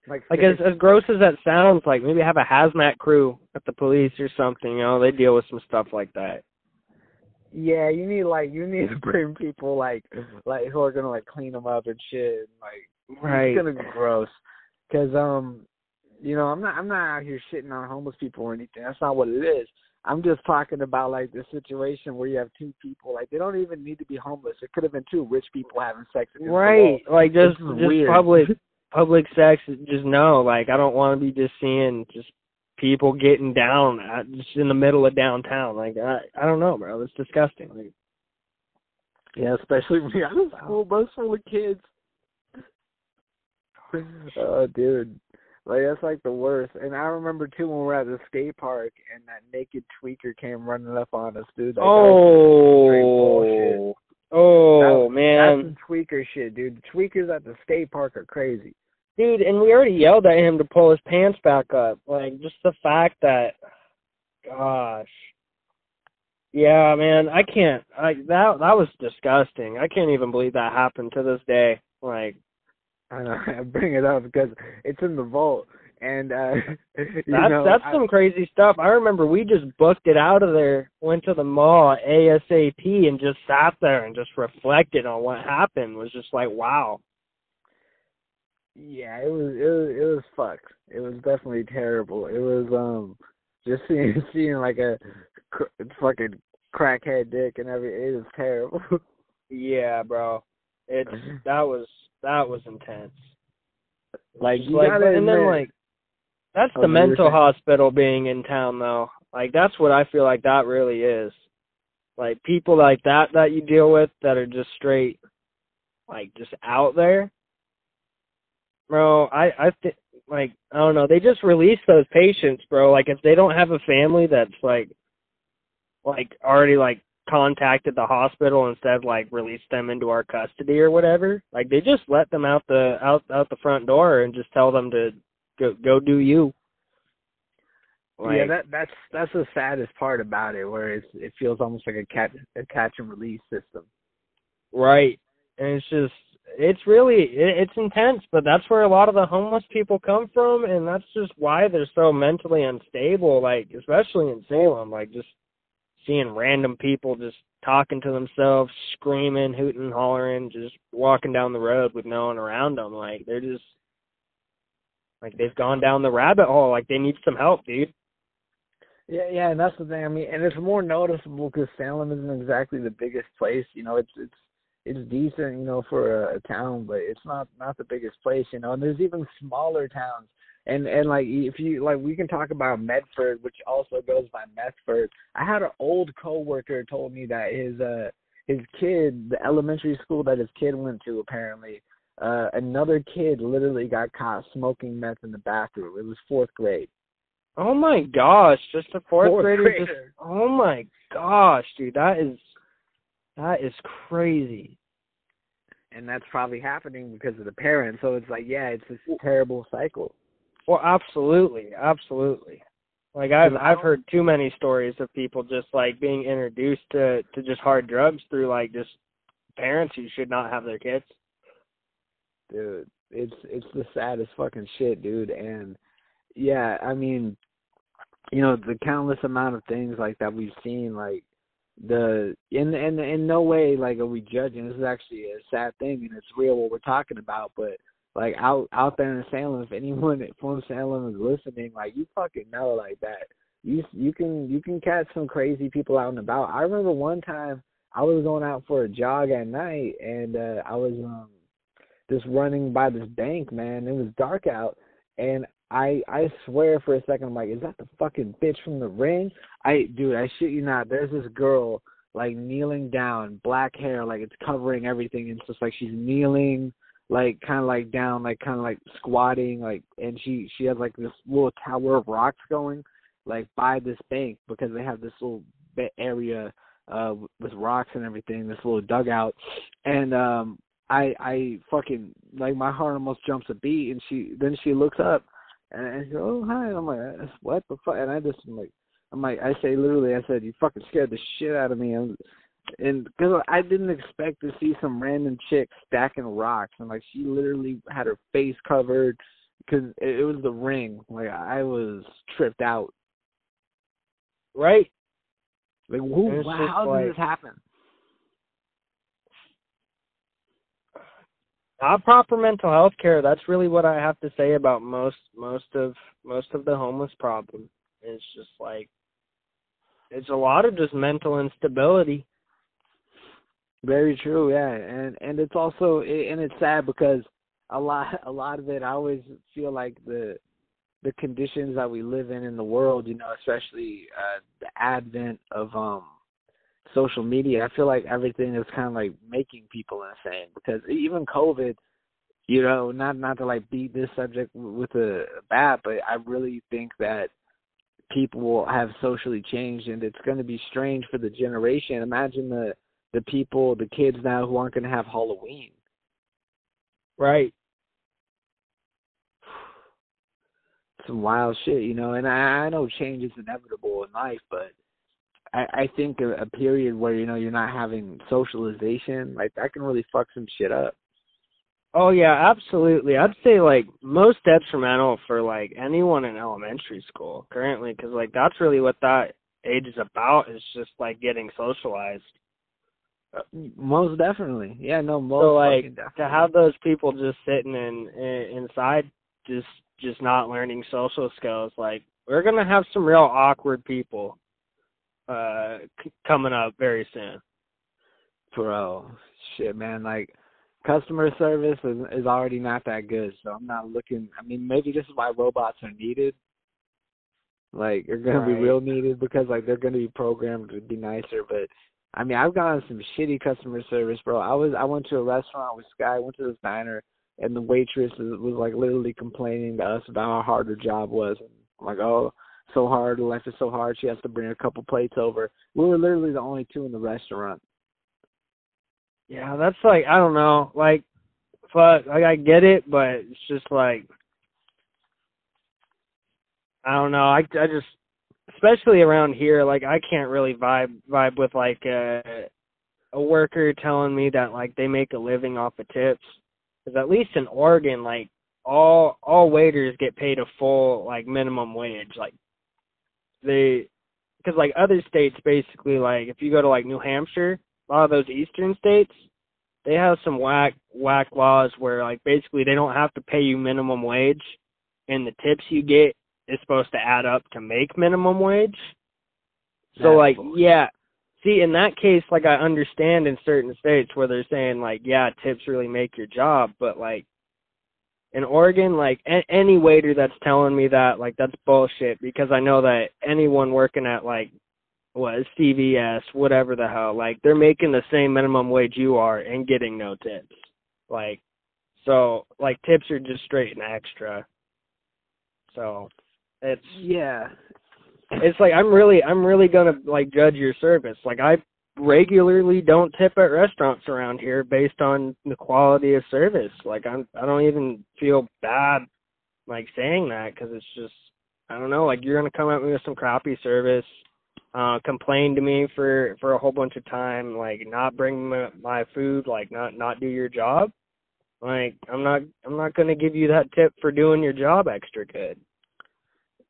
like Like as as gross as that sounds, like maybe have a hazmat crew at the police or something, you know, they deal with some stuff like that. Yeah, you need like you need to bring people like like who are gonna like clean them up and shit. And, like Right. it's gonna be gross. Cause um, you know I'm not I'm not out here shitting on homeless people or anything. That's not what it is. I'm just talking about like the situation where you have two people like they don't even need to be homeless. It could have been two rich people having sex. Right. Like just just weird. public public sex just no, like I don't want to be just seeing just people getting down at, just in the middle of downtown. Like I I don't know, bro. It's disgusting. Like Yeah, especially when you got a school bus full of kids. Oh, dude. Like that's like the worst. And I remember too when we were at the skate park and that naked tweaker came running up on us, dude. Like, that was straight bullshit. Oh, oh That- man. That's some tweaker shit, dude. The tweakers at the skate park are crazy. Dude, and we already yelled at him to pull his pants back up. Like just the fact that gosh. Yeah, man, I can't I that that was disgusting. I can't even believe that happened to this day. Like I don't know I bring it up because it's in the vault and uh you that's know that's I- some crazy stuff. I remember we just booked it out of there, went to the mall ASAP and just sat there and just reflected on what happened. Was just like, wow. Yeah, it was it was it was fucked. It was definitely terrible. It was um just seeing seeing like a cr- fucking crackhead dick and every it was terrible. Yeah, bro. It's that was that was intense. like you like, and then like that's Oh, the mental hospital being in town though. Like that's what I feel like that really is. Like people like that that you deal with that are just straight like just out there. Bro, I I think like I don't know, they just release those patients, bro. Like if they don't have a family that's like like already like contacted the hospital instead of like release them into our custody or whatever. Like they just let them out the out out the front door and just tell them to go go do you. Like, yeah, that that's that's the saddest part about it, where it's it feels almost like a catch a catch and release system. right. And it's just it's really it, it's intense, but that's where a lot of the homeless people come from, and that's just why they're so mentally unstable. Like especially in Salem, like just seeing random people just talking to themselves, screaming, hooting, hollering, just walking down the road with no one around them. Like they're just like they've gone down the rabbit hole. Like they need some help, dude. Yeah, yeah, and that's the thing. I mean, and it's more noticeable because Salem isn't exactly the biggest place. You know, it's it's it's decent, you know, for a, a town, but it's not not the biggest place. You know, and there's even smaller towns. And and like if you like, we can talk about Medford, which also goes by Methford. I had an old coworker told me that his uh his kid, the elementary school that his kid went to, apparently, uh another kid literally got caught smoking meth in the bathroom. It was fourth grade. Oh my gosh, just a fourth, Fourth grader just grader. oh my gosh, dude, that is that is crazy. and that's probably happening because of the parents. So it's like, yeah, it's this terrible cycle. Well, absolutely, absolutely. Like I've I've heard too many stories of people just like being introduced to to just hard drugs through like just parents who should not have their kids. Dude, it's it's the saddest fucking shit, dude. And yeah, I mean, you know, the countless amount of things like that we've seen, like the in in in no way like are we judging. This is actually a sad thing, and it's real what we're talking about. But like out out there in Salem, if anyone from Salem is listening, like you fucking know like that. You you can you can catch some crazy people out and about. I remember one time I was going out for a jog at night, and uh I was um just running by this bank, man. It was dark out, and I I swear for a second I'm like, is that the fucking bitch from the ring? I dude, I shit you not. There's this girl like kneeling down, black hair, like it's covering everything. And it's just like she's kneeling, like kind of like down, like kind of like squatting, like, and she she has like this little tower of rocks going, like by this bank because they have this little area uh with rocks and everything, this little dugout, and um I I fucking like my heart almost jumps a beat, and she then she looks up and, and she "Oh hi," and I'm like, uh, "What the fuck?" And I just I'm like, I'm like, I say literally, I said, "You fucking scared the shit out of me," and and because I didn't expect to see some random chick stacking rocks, and like she literally had her face covered because it, it was the ring. Like I was tripped out. Right. Like who? How did this happen? Not proper mental health care. That's really what I have to say about most most of most of the homeless problem. It's just like it's a lot of just mental instability. Very true, yeah, and and it's also and it's sad because a lot a lot of it I always feel like the the conditions that we live in in the world, you know, especially uh the advent of um social media, I feel like everything is kind of like making people insane because even COVID, you know, not not to like beat this subject with a bat, but I really think that people have socially changed and it's going to be strange for the generation. Imagine the the people, the kids now who aren't going to have Halloween. Right. Some wild shit, you know, and I, I know change is inevitable in life, but I, I think a, a period where you know you're not having socialization, like that can really fuck some shit up. Oh yeah, absolutely. I'd say like most detrimental for like anyone in elementary school currently, because like that's really what that age is about. Is just like getting socialized. Uh, most definitely, yeah. No, most so like definitely. to have those people just sitting in, in inside, just just not learning social skills. Like we're gonna have some real awkward people uh c- coming up very soon. Bro, shit, man. Like customer service is is already not that good, so I'm not looking. I mean, maybe this is why robots are needed. Like they're gonna right. be real needed because like they're gonna be programmed to be nicer. But I mean, I've gotten some shitty customer service, bro. I was I went to a restaurant with Sky, went to this diner, and the waitress was, was like literally complaining to us about how hard her job was. I'm like, oh, so hard. Is so hard. She has to bring a couple plates over. We were literally the only two in the restaurant. Yeah, that's like I don't know, like, fuck, like I get it, but it's just like I don't know. I I just especially around here, like I can't really vibe vibe with like a a worker telling me that like they make a living off of tips. Because at least in Oregon, like all all waiters get paid a full like minimum wage. Like they because like other states basically like if you go to like New Hampshire, a lot of those eastern states, they have some whack whack laws where like basically they don't have to pay you minimum wage and the tips you get is supposed to add up to make minimum wage. So That's like yeah. See, in that case, like I understand in certain states where they're saying like, yeah, tips really make your job, but like in Oregon, like a- any waiter that's telling me that, like that's bullshit because I know that anyone working at like what CVS, whatever the hell, like they're making the same minimum wage you are and getting no tips. Like so like tips are just straight and extra. So it's Yeah. it's like I'm really I'm really gonna like judge your service. Like I regularly don't tip at restaurants around here based on the quality of service. Like I'm I don't even feel bad like saying that because it's just I don't know. Like you're gonna come at me with some crappy service, uh, complain to me for for a whole bunch of time, like not bring my, my food, like not not do your job. Like I'm not I'm not gonna give you that tip for doing your job extra good.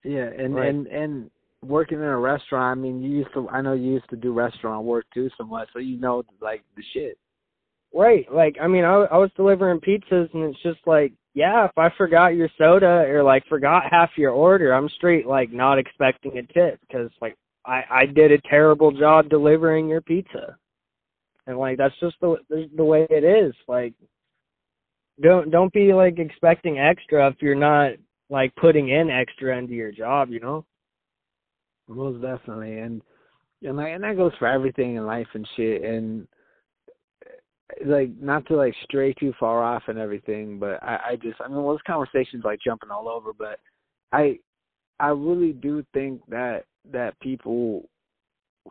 Yeah, and Right. and and working in a restaurant. I mean, you used to. I know you used to do restaurant work too, somewhat. So you know, like the shit. Right. Like, I mean, I I was delivering pizzas, and it's just like, yeah, if I forgot your soda or like forgot half your order, I'm straight like not expecting a tip because like I I did a terrible job delivering your pizza, and like that's just the the way it is. Like, don't don't be like expecting extra if you're not like putting in extra into your job, you know. Most definitely, and and like and that goes for everything in life and shit. And like not to like stray too far off and everything, but I, I just I mean, well, this conversation's like jumping all over, but I I really do think that that people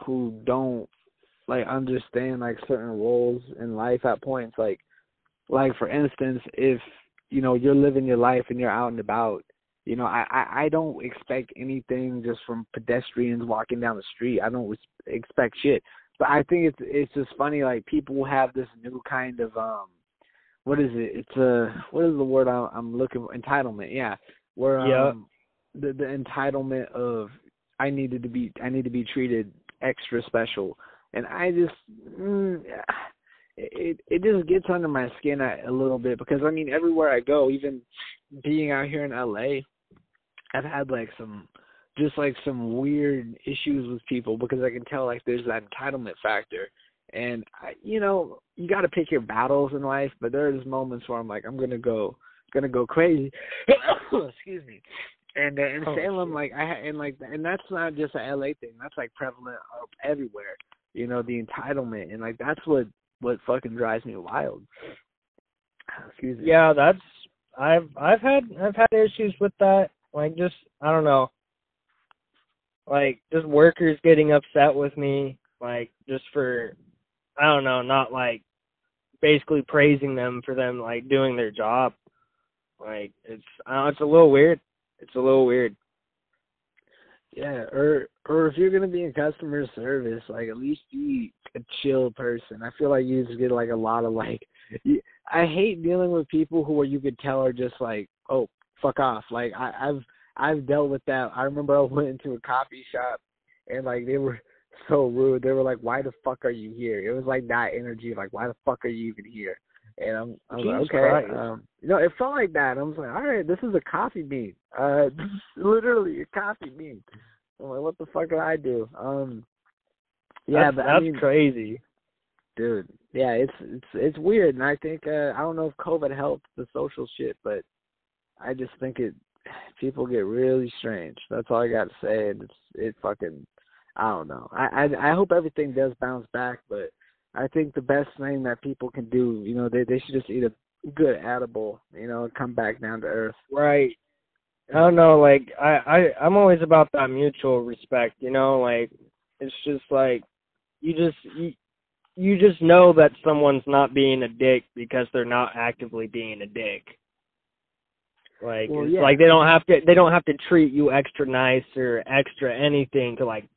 who don't like understand like certain roles in life at points like like for instance if you know you're living your life and you're out and about you know i i, I don't expect anything just from pedestrians walking down the street. I don't expect shit. But i think it's it's just funny like people have this new kind of um what is it? It's a what is the word i'm, I'm looking for? Entitlement yeah. Where um Yeah. the the entitlement of i needed to be i need to be treated extra special. And i just mm, it it just gets under my skin a, a little bit because I mean everywhere I go, even being out here in LA, I've had like some just like some weird issues with people because I can tell like there's that entitlement factor. And I you know, you got to pick your battles in life, but there's moments where I'm like I'm going to go going to go crazy. Excuse me. And uh, in Oh, Salem shit. like I and like and that's not just a LA thing. That's like prevalent everywhere. You know, the entitlement and like that's what what fucking drives me wild. Excuse me. Yeah, that's I've I've had I've had issues with that. Like just I don't know. Like just workers getting upset with me, like just for I don't know, not like basically praising them for them like doing their job. Like it's know, it's a little weird. It's a little weird. Yeah, or or if you're gonna be in customer service, like at least be a chill person. I feel like you just get like a lot of like. You, I hate dealing with people who are you could tell are just like, oh, fuck off. Like I, I've I've dealt with that. I remember I went into a coffee shop and like they were so rude. They were like, "Why the fuck are you here?" It was like that energy, like, "Why the fuck are you even here?" And I'm, I was like, okay. Christ. Um, you know, it felt like that. I was like, all right, this is a coffee bean. Uh, this is literally a coffee bean. I'm like, what the fuck did I do? Um, yeah, that's, but that's I mean, crazy. dude, yeah, it's it's it's weird, and I think uh, I don't know if COVID helped the social shit, but I just think it people get really strange. That's all I got to say, and it's it fucking I don't know. I I I hope everything does bounce back, but I think the best thing that people can do, you know, they they should just eat a good edible, you know, and come back down to earth. Right. I don't know, like I, I I'm always about that mutual respect, you know, like it's just like you just you, you just know that someone's not being a dick because they're not actively being a dick. Like Well, it's yeah. like they don't have to they don't have to treat you extra nice or extra anything to like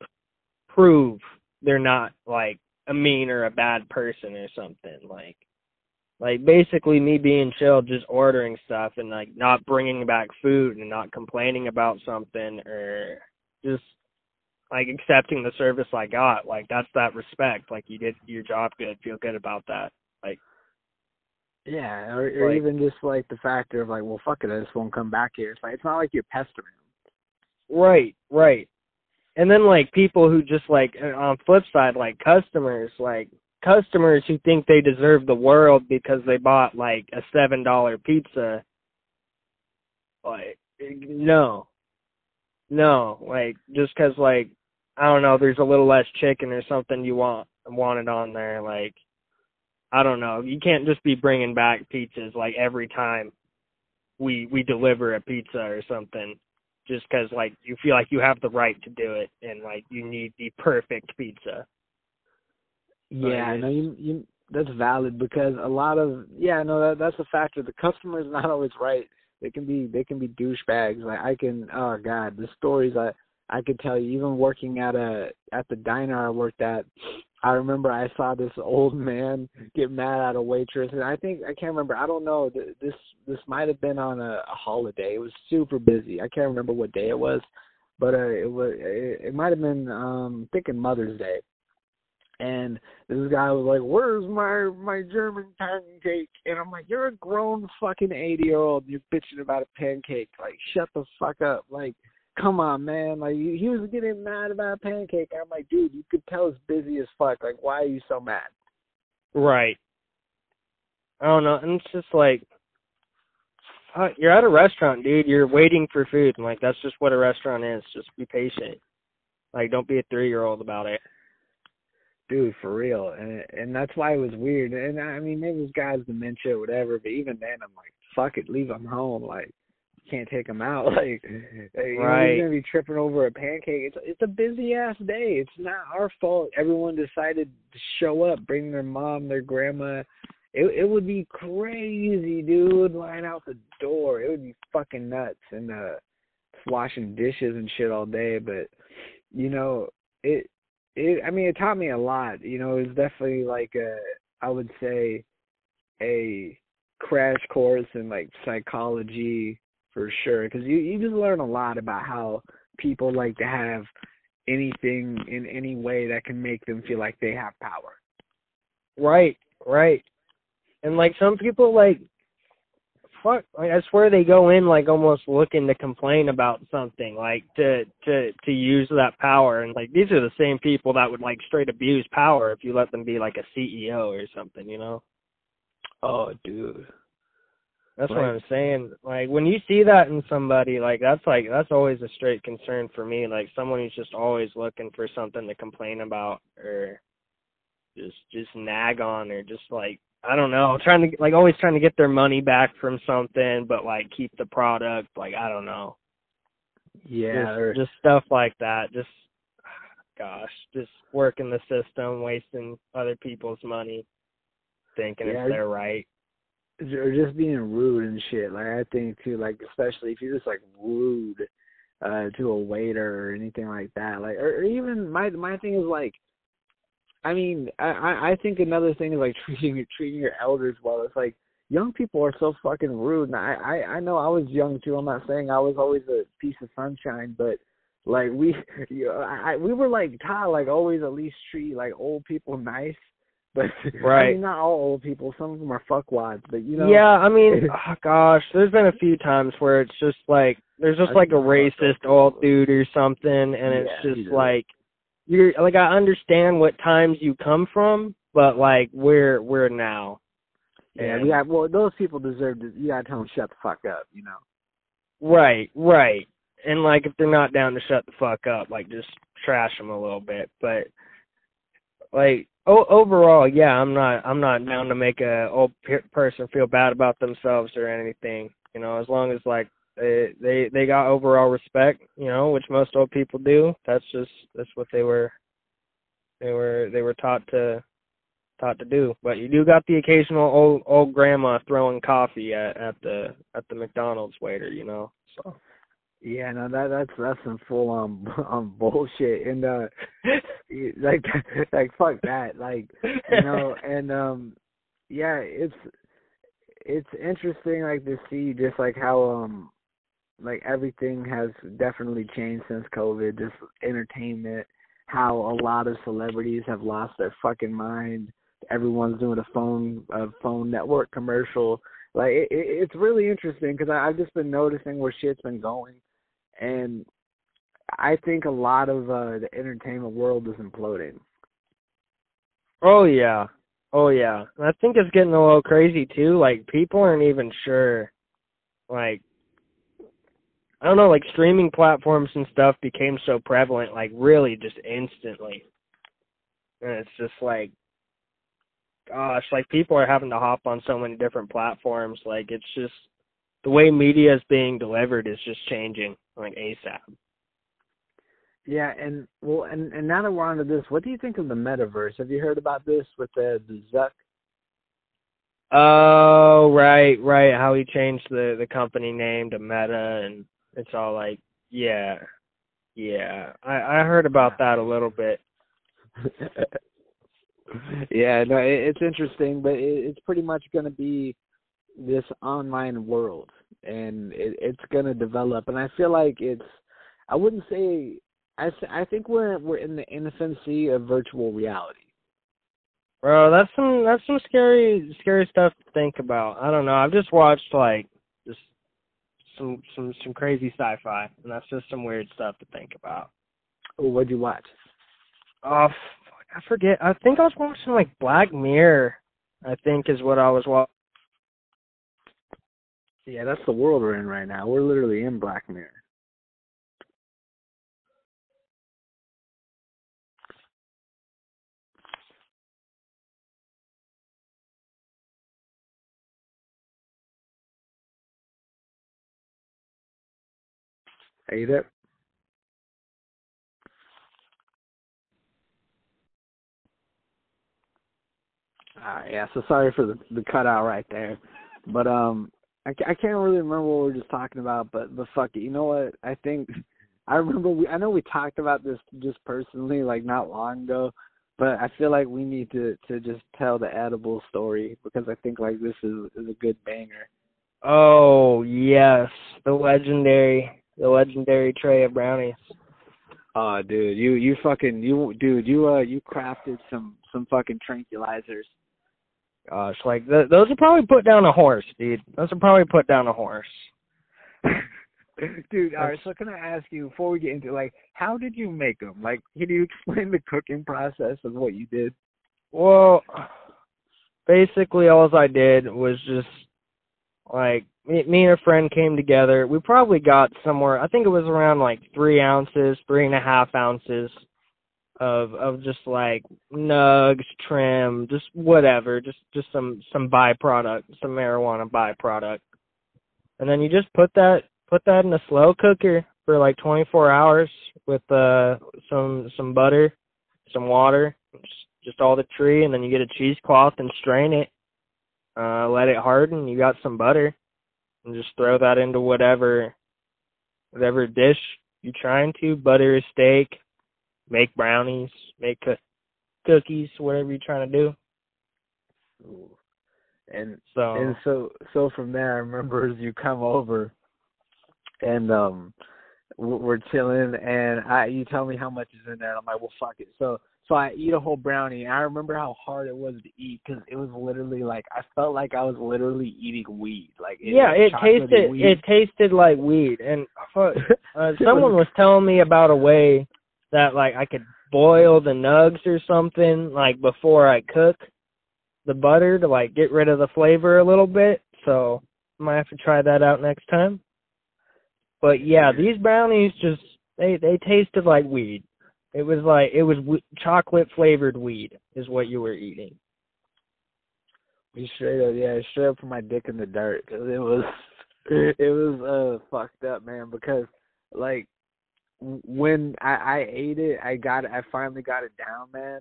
prove they're not like a mean or a bad person or something like like basically me being chill just ordering stuff and like not bringing back food and not complaining about something or just like accepting the service I got like that's that respect like you did your job good feel good about that like Yeah, or, or Like- even just like the factor of like, well, fuck it, I just won't come back here. It's like it's not like you're pestering. right right and then like people who just like uh, on flip side like customers like customers who think they deserve the world because they bought like a seven dollar pizza like no no like just 'cause like i don't know there's a little less chicken or something you want wanted on there like i don't know you can't just be bringing back pizzas like every time we we deliver a pizza or something just 'cause like you feel like you have the right to do it and like you need the perfect pizza Yeah, Like, no, you you that's valid because a lot of yeah, no, that that's a factor. The customer is not always right. They can be they can be douchebags. Like I can oh god, the stories I I could tell you. Even working at a at the diner I worked at, I remember I saw this old man get mad at a waitress, and I think I can't remember. I don't know. This this might have been on a, a holiday. It was super busy. I can't remember what day it was, but uh, it was it, it might have been um thinking Mother's Day, and this guy was like, "Where's my my German pancake?" And I'm like, "You're a grown fucking eighty year old. You're bitching about a pancake. Like, shut the fuck up. Like, come on, man. Like, he was getting mad about a pancake. I'm like, dude, you could tell it's busy as fuck. Like, why are you so mad? Right. I don't know, and it's just like you're at a restaurant, dude. You're waiting for food, and like that's just what a restaurant is. Just be patient. Like, don't be a three year old about it. Dude, for real, and and that's why it was weird. And I mean, maybe this guy's dementia, or whatever. But even then, I'm like, fuck it, leave him home. Like, you can't take him out. Like, you right. know, he's gonna be tripping over a pancake. It's it's a busy ass day. It's not our fault. Everyone decided to show up, bring their mom, their grandma, it it would be crazy, dude, line out the door. It would be fucking nuts and uh washing dishes and shit all day, but you know, it it I mean it taught me a lot. You know, it was definitely like a I would say a crash course in like psychology for sure cuz you you just learn a lot about how people like to have anything in any way that can make them feel like they have power. Right, right. And like some people like fuck like I swear they go in like almost looking to complain about something, like to to to use that power and like these are the same people that would like straight abuse power if you let them be like a CEO or something, you know? Oh dude. That's what I'm saying. Like when you see that in somebody, like that's like that's always a straight concern for me. Like someone who's just always looking for something to complain about or just just nag on or just like I don't know, trying to like always trying to get their money back from something, but like keep the product. Like I don't know. Yeah, just, or, just stuff like that. Just gosh, just working the system, wasting other people's money, thinking yeah, if they're right. Or just being rude and shit. Like I think too, like especially if you're just like rude uh to a waiter or anything like that. Like or, or even my my thing is like I mean, I I think another thing is like treating treating your elders well. It's like young people are so fucking rude. And I I I know I was young too. I'm not saying I was always a piece of sunshine, but like we you know, I we were like taught like always at least treat like old people nice. But right. I mean, not all old people. Some of them are fuckwads. But you know. Yeah, I mean, oh, gosh, there's been a few times where it's just like there's just like a racist old dude or something, and it's yeah, just like you're like I understand what times you come from, but like we're we're now. Yeah, we got well. Those people deserve to. You gotta tell them shut the fuck up. You know. Right, right. And like if they're not down to shut the fuck up, like just trash them a little bit. But like o- overall, yeah, I'm not I'm not down to make a old pe- person feel bad about themselves or anything. You know, as long as like they they they got overall respect, you know, which most old people do. That's just that's what they were they were they were taught to taught to do. But you do got the occasional old old grandma throwing coffee at at the at the McDonald's waiter, you know. So yeah, no, that that's that's some full on um, um bullshit, and uh, like like fuck that, like you know, and um, yeah, it's it's interesting like to see just like how um like everything has definitely changed since COVID. Just entertainment, how a lot of celebrities have lost their fucking mind. Everyone's doing a phone a phone network commercial. Like it, it, it's really interesting because I've just been noticing where shit's been going, and I think a lot of uh the entertainment world is imploding. Oh yeah, oh yeah. I think it's getting a little crazy too. Like people aren't even sure, like I don't know, like streaming platforms and stuff became so prevalent, like really just instantly. And it's just like, gosh, like people are having to hop on so many different platforms. Like it's just the way media is being delivered is just changing, like ASAP. Yeah, and well, and and now that we're onto this, what do you think of the metaverse? Have you heard about this with the, the Zuck? Oh, right, right. How he changed the the company name to Meta and it's all like, yeah, yeah. I I heard about that a little bit. yeah, no, it, it's interesting, but it, it's pretty much going to be this online world, and it, it's going to develop. And I feel like it's, I wouldn't say I th- I think we're we're in the infancy of virtual reality. Bro, that's some that's some scary scary stuff to think about. I don't know. I've just watched like just some some some crazy sci-fi, and that's just some weird stuff to think about. Oh, what'd you watch? Oh, I forget. I think I was watching like Black Mirror. I think is what I was watching. Yeah, that's the world we're in right now. We're literally in Black Mirror. Are you there? Alright, yeah, so sorry for the the cutout right there. But um I, I can't really remember what we were just talking about, but but fuck it. You know what? I think I remember we I know we talked about this just personally like not long ago, but I feel like we need to to just tell the edible story because I think like this is is a good banger. Oh yes, the legendary the legendary tray of brownies. Oh, dude, you you fucking you dude, you uh you crafted some some fucking tranquilizers. Uh, Gosh, like th- those are probably put down a horse, dude. Those are probably put down a horse. dude, all right. So can I ask you before we get into like, how did you make them? Like, can you explain the cooking process of what you did? Well, basically, all I did was just like me, me and a friend came together. We probably got somewhere. I think it was around like three ounces, three and a half ounces of of just like nugs, trim, just whatever, just just some some byproduct, some marijuana byproduct. And then you just put that put that in a slow cooker for like 24 hours with uh some some butter, some water, just, just all the tree, and then you get a cheesecloth and strain it. Uh, let it harden. You got some butter, and just throw that into whatever whatever dish you're trying to. Butter a steak, make brownies, make co- cookies, whatever you're trying to do. Ooh. And So and so so from there, I remember as you come over, and um, we're chilling, and I you tell me how much is in there, and I'm like, well, fuck it. So so I eat a whole brownie. And I remember how hard it was to eat because it was literally like I felt like I was literally eating weed. Like it, yeah, it tasted weed. it tasted like weed. And uh, uh, someone was telling me about a way that like I could boil the nugs or something like before I cook the butter to like get rid of the flavor a little bit. So I might have to try that out next time. But yeah, these brownies just they they tasted like weed. It was like it was w- chocolate flavored weed is what you were eating. We straight up, yeah, straight up put my dick in the dirt because it was, it was uh fucked up, man. Because like when I I ate it, I got I finally got it down, man.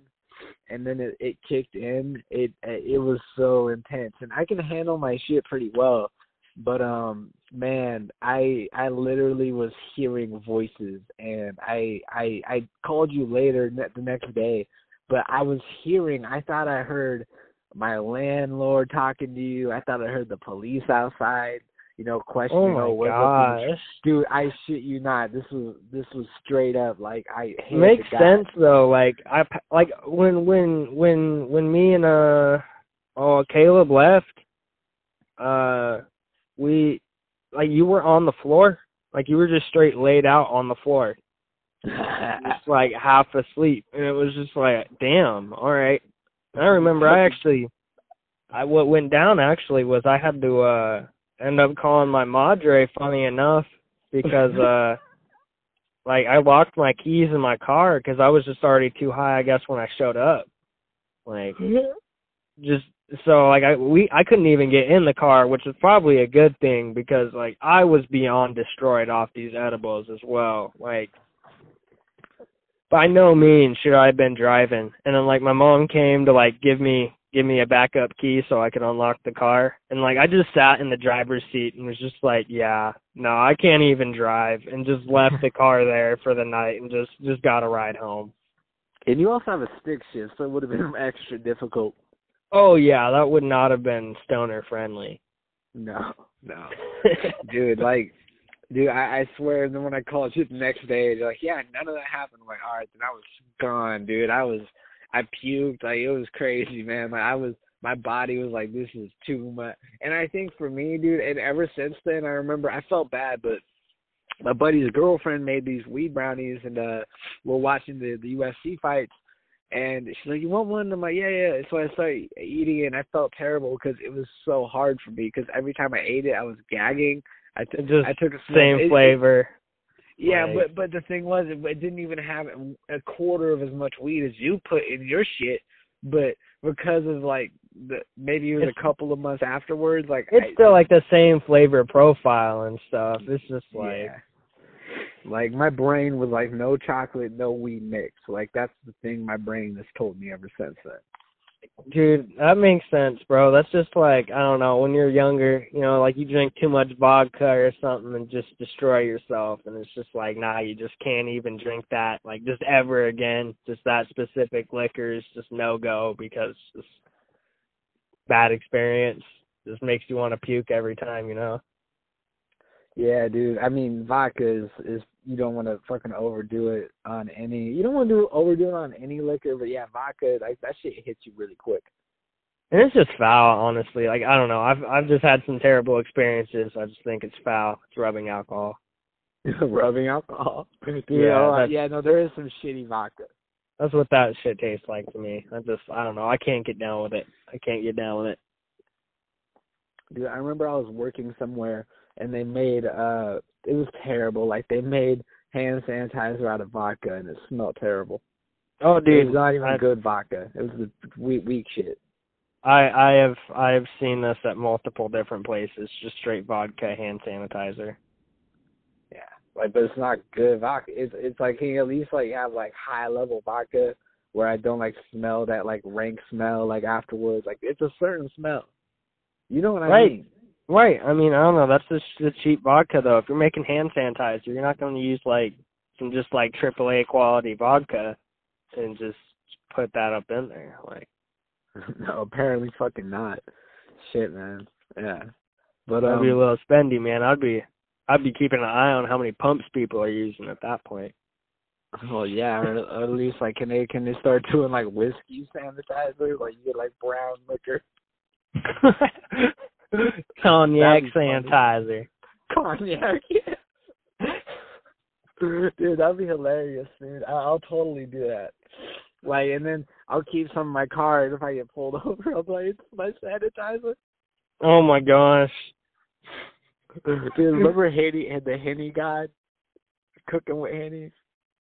And then it it kicked in. It it was so intense, and I can handle my shit pretty well. But um, man, I I literally was hearing voices, and I I I called you later the next day, but I was hearing. I thought I heard my landlord talking to you. I thought I heard the police outside, you know, questioning. Oh my gosh. dude! I shit you not. This was this was straight up like I makes sense though like I like when when when when me and uh oh caleb left uh we like you were on the floor like you were just straight laid out on the floor just like half asleep and it was just like damn all right And i remember i actually i what went down actually was i had to uh end up calling my madre funny enough because uh like I locked my keys in my car because I was just already too high, I guess, when I showed up. Like, just so like I we I couldn't even get in the car, which is probably a good thing because like I was beyond destroyed off these edibles as well. Like, by no means should I have been driving. And then like my mom came to like give me give me a backup key so I could unlock the car. And like I just sat in the driver's seat and was just like, yeah, no, I can't even drive and just left the car there for the night and just just got a ride home. and you also have a stick shift, so it would have been extra difficult. Oh yeah, that would not have been stoner friendly. No, no. dude like Dude, I, I swear. And then when I called you the next day, they're like, "Yeah, none of that happened." I'm like, all right, then I was gone, dude. I was, I puked. Like it was crazy, man. Like I was, my body was like, this is too much. And I think for me, dude, and ever since then, I remember I felt bad, but my buddy's girlfriend made these weed brownies, and uh we're watching the the UFC fights. And she's like, "You want one?" I'm like, "Yeah, yeah." So I started eating it, and I felt terrible because it was so hard for me. Because every time I ate it, I was gagging. I, t- Just I took a same it- flavor. Yeah, Like- but but the thing was, it, it didn't even have a quarter of as much weed as you put in your shit. But because of like the maybe it was a couple of months afterwards, like It's I, still like the same flavor profile and stuff. It's just like yeah. Like my brain was like no chocolate, no weed mix. Like that's the thing my brain has told me ever since then. Dude, that makes sense, bro. That's just like I don't know, when you're younger, you know, like you drink too much vodka or something and just destroy yourself and it's just like, nah, you just can't even drink that like just ever again. Just that specific liquor is just no go because just bad experience. Just makes you want to puke every time, you know. Yeah, dude. I mean, vodka is is you don't want to fucking overdo it on any. You don't want to do overdo it on any liquor, but yeah, vodka like that shit hits you really quick. And it's just foul, honestly. Like I don't know. I've I've just had some terrible experiences. I just think it's foul. It's rubbing alcohol. Rubbing alcohol. Yeah, yeah, no, there is some shitty vodka. That's what that shit tastes like to me. I just I don't know. I can't get down with it. I can't get down with it. Dude, I remember I was working somewhere and they made uh it was terrible. Like they made hand sanitizer out of vodka and it smelled terrible. Oh, it dude, was not even I, good vodka. It was the weak weak shit. I I have I have seen this at multiple different places. Just straight vodka hand sanitizer. Yeah. Like but it's not good vodka. It's it's like can you at least like have like high level vodka where I don't like smell that like rank smell like afterwards. Like it's a certain smell. You know what I Right. mean? Right. I mean, I don't know. That's just the cheap vodka, though. If you're making hand sanitizer, you're not going to use like some just like AAA quality vodka and just put that up in there. Like, no, apparently fucking not. Shit, man. Yeah. But I'd be a um, little spendy, man. I'd be, I'd be keeping an eye on how many pumps people are using at that point. well, yeah, or, or at least like can they can they start doing like whiskey sanitizer? Like you get like brown liquor, Cognac sanitizer. cognac. Dude, that'd be hilarious, dude. I, I'll totally do that. Like, and then I'll keep some in my car, and if I get pulled over, I'll like, "It's my sanitizer." Oh my gosh. Dude, remember Henny and the Henny guy cooking with Henny?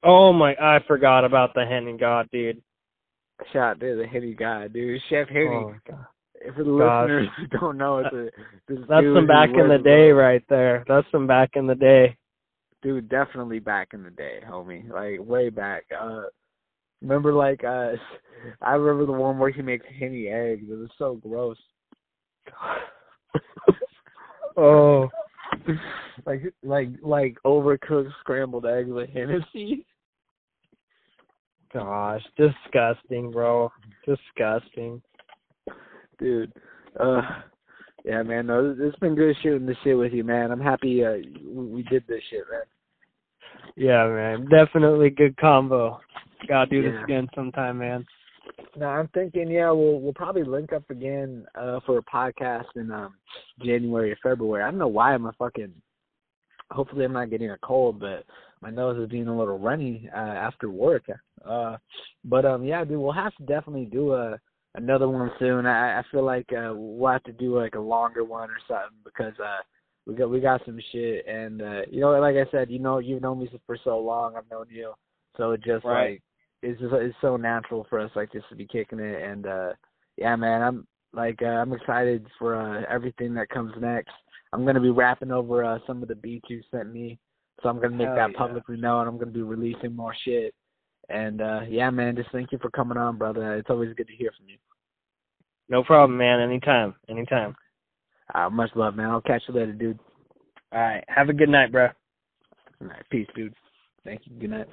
Oh my, I forgot about the Henny God, dude. Shout out to the Henny guy, dude. Chef Henny. Oh my god. For the Gosh. listeners who don't know, it's a this That's some back in the day robe. right there. That's some back in the day. dude, definitely back in the day, homie. Like way back. Uh remember like uh I remember the one where he makes henny eggs. It was so gross. Oh. like like like overcooked scrambled eggs with Hennessy. Gosh, disgusting, bro. Disgusting. Dude. Uh yeah, man. No, it's- been good shooting this shit with you, man. I'm happy uh we we did this shit, man. Yeah, man. Definitely good combo. Gotta do this again sometime, man. No, I'm thinking, yeah, we'll we'll probably link up again uh for a podcast in um January or February. I don't know why I'm a fucking hopefully I'm not getting a cold, but my nose is being a little runny uh after work. Uh but um yeah, dude, we'll have to definitely do a another one soon. I I feel like uh we'll have to do like a longer one or something because uh we got we got some shit and uh you know like I said, you know you've known me for so long, I've known you. So it just Right. like it's just it's so natural for us like just to be kicking it and uh yeah man i'm like uh, i'm excited for uh everything that comes next i'm going to be rapping over uh some of the beats you sent me so i'm going to make Hell that yeah. publicly known i'm going to be releasing more shit and uh yeah man just thank you for coming on brother it's always good to hear from you No problem, man. Anytime. Anytime. uh much love man i'll catch you later dude All right. Have a good night, bro. all right peace dude thank you good night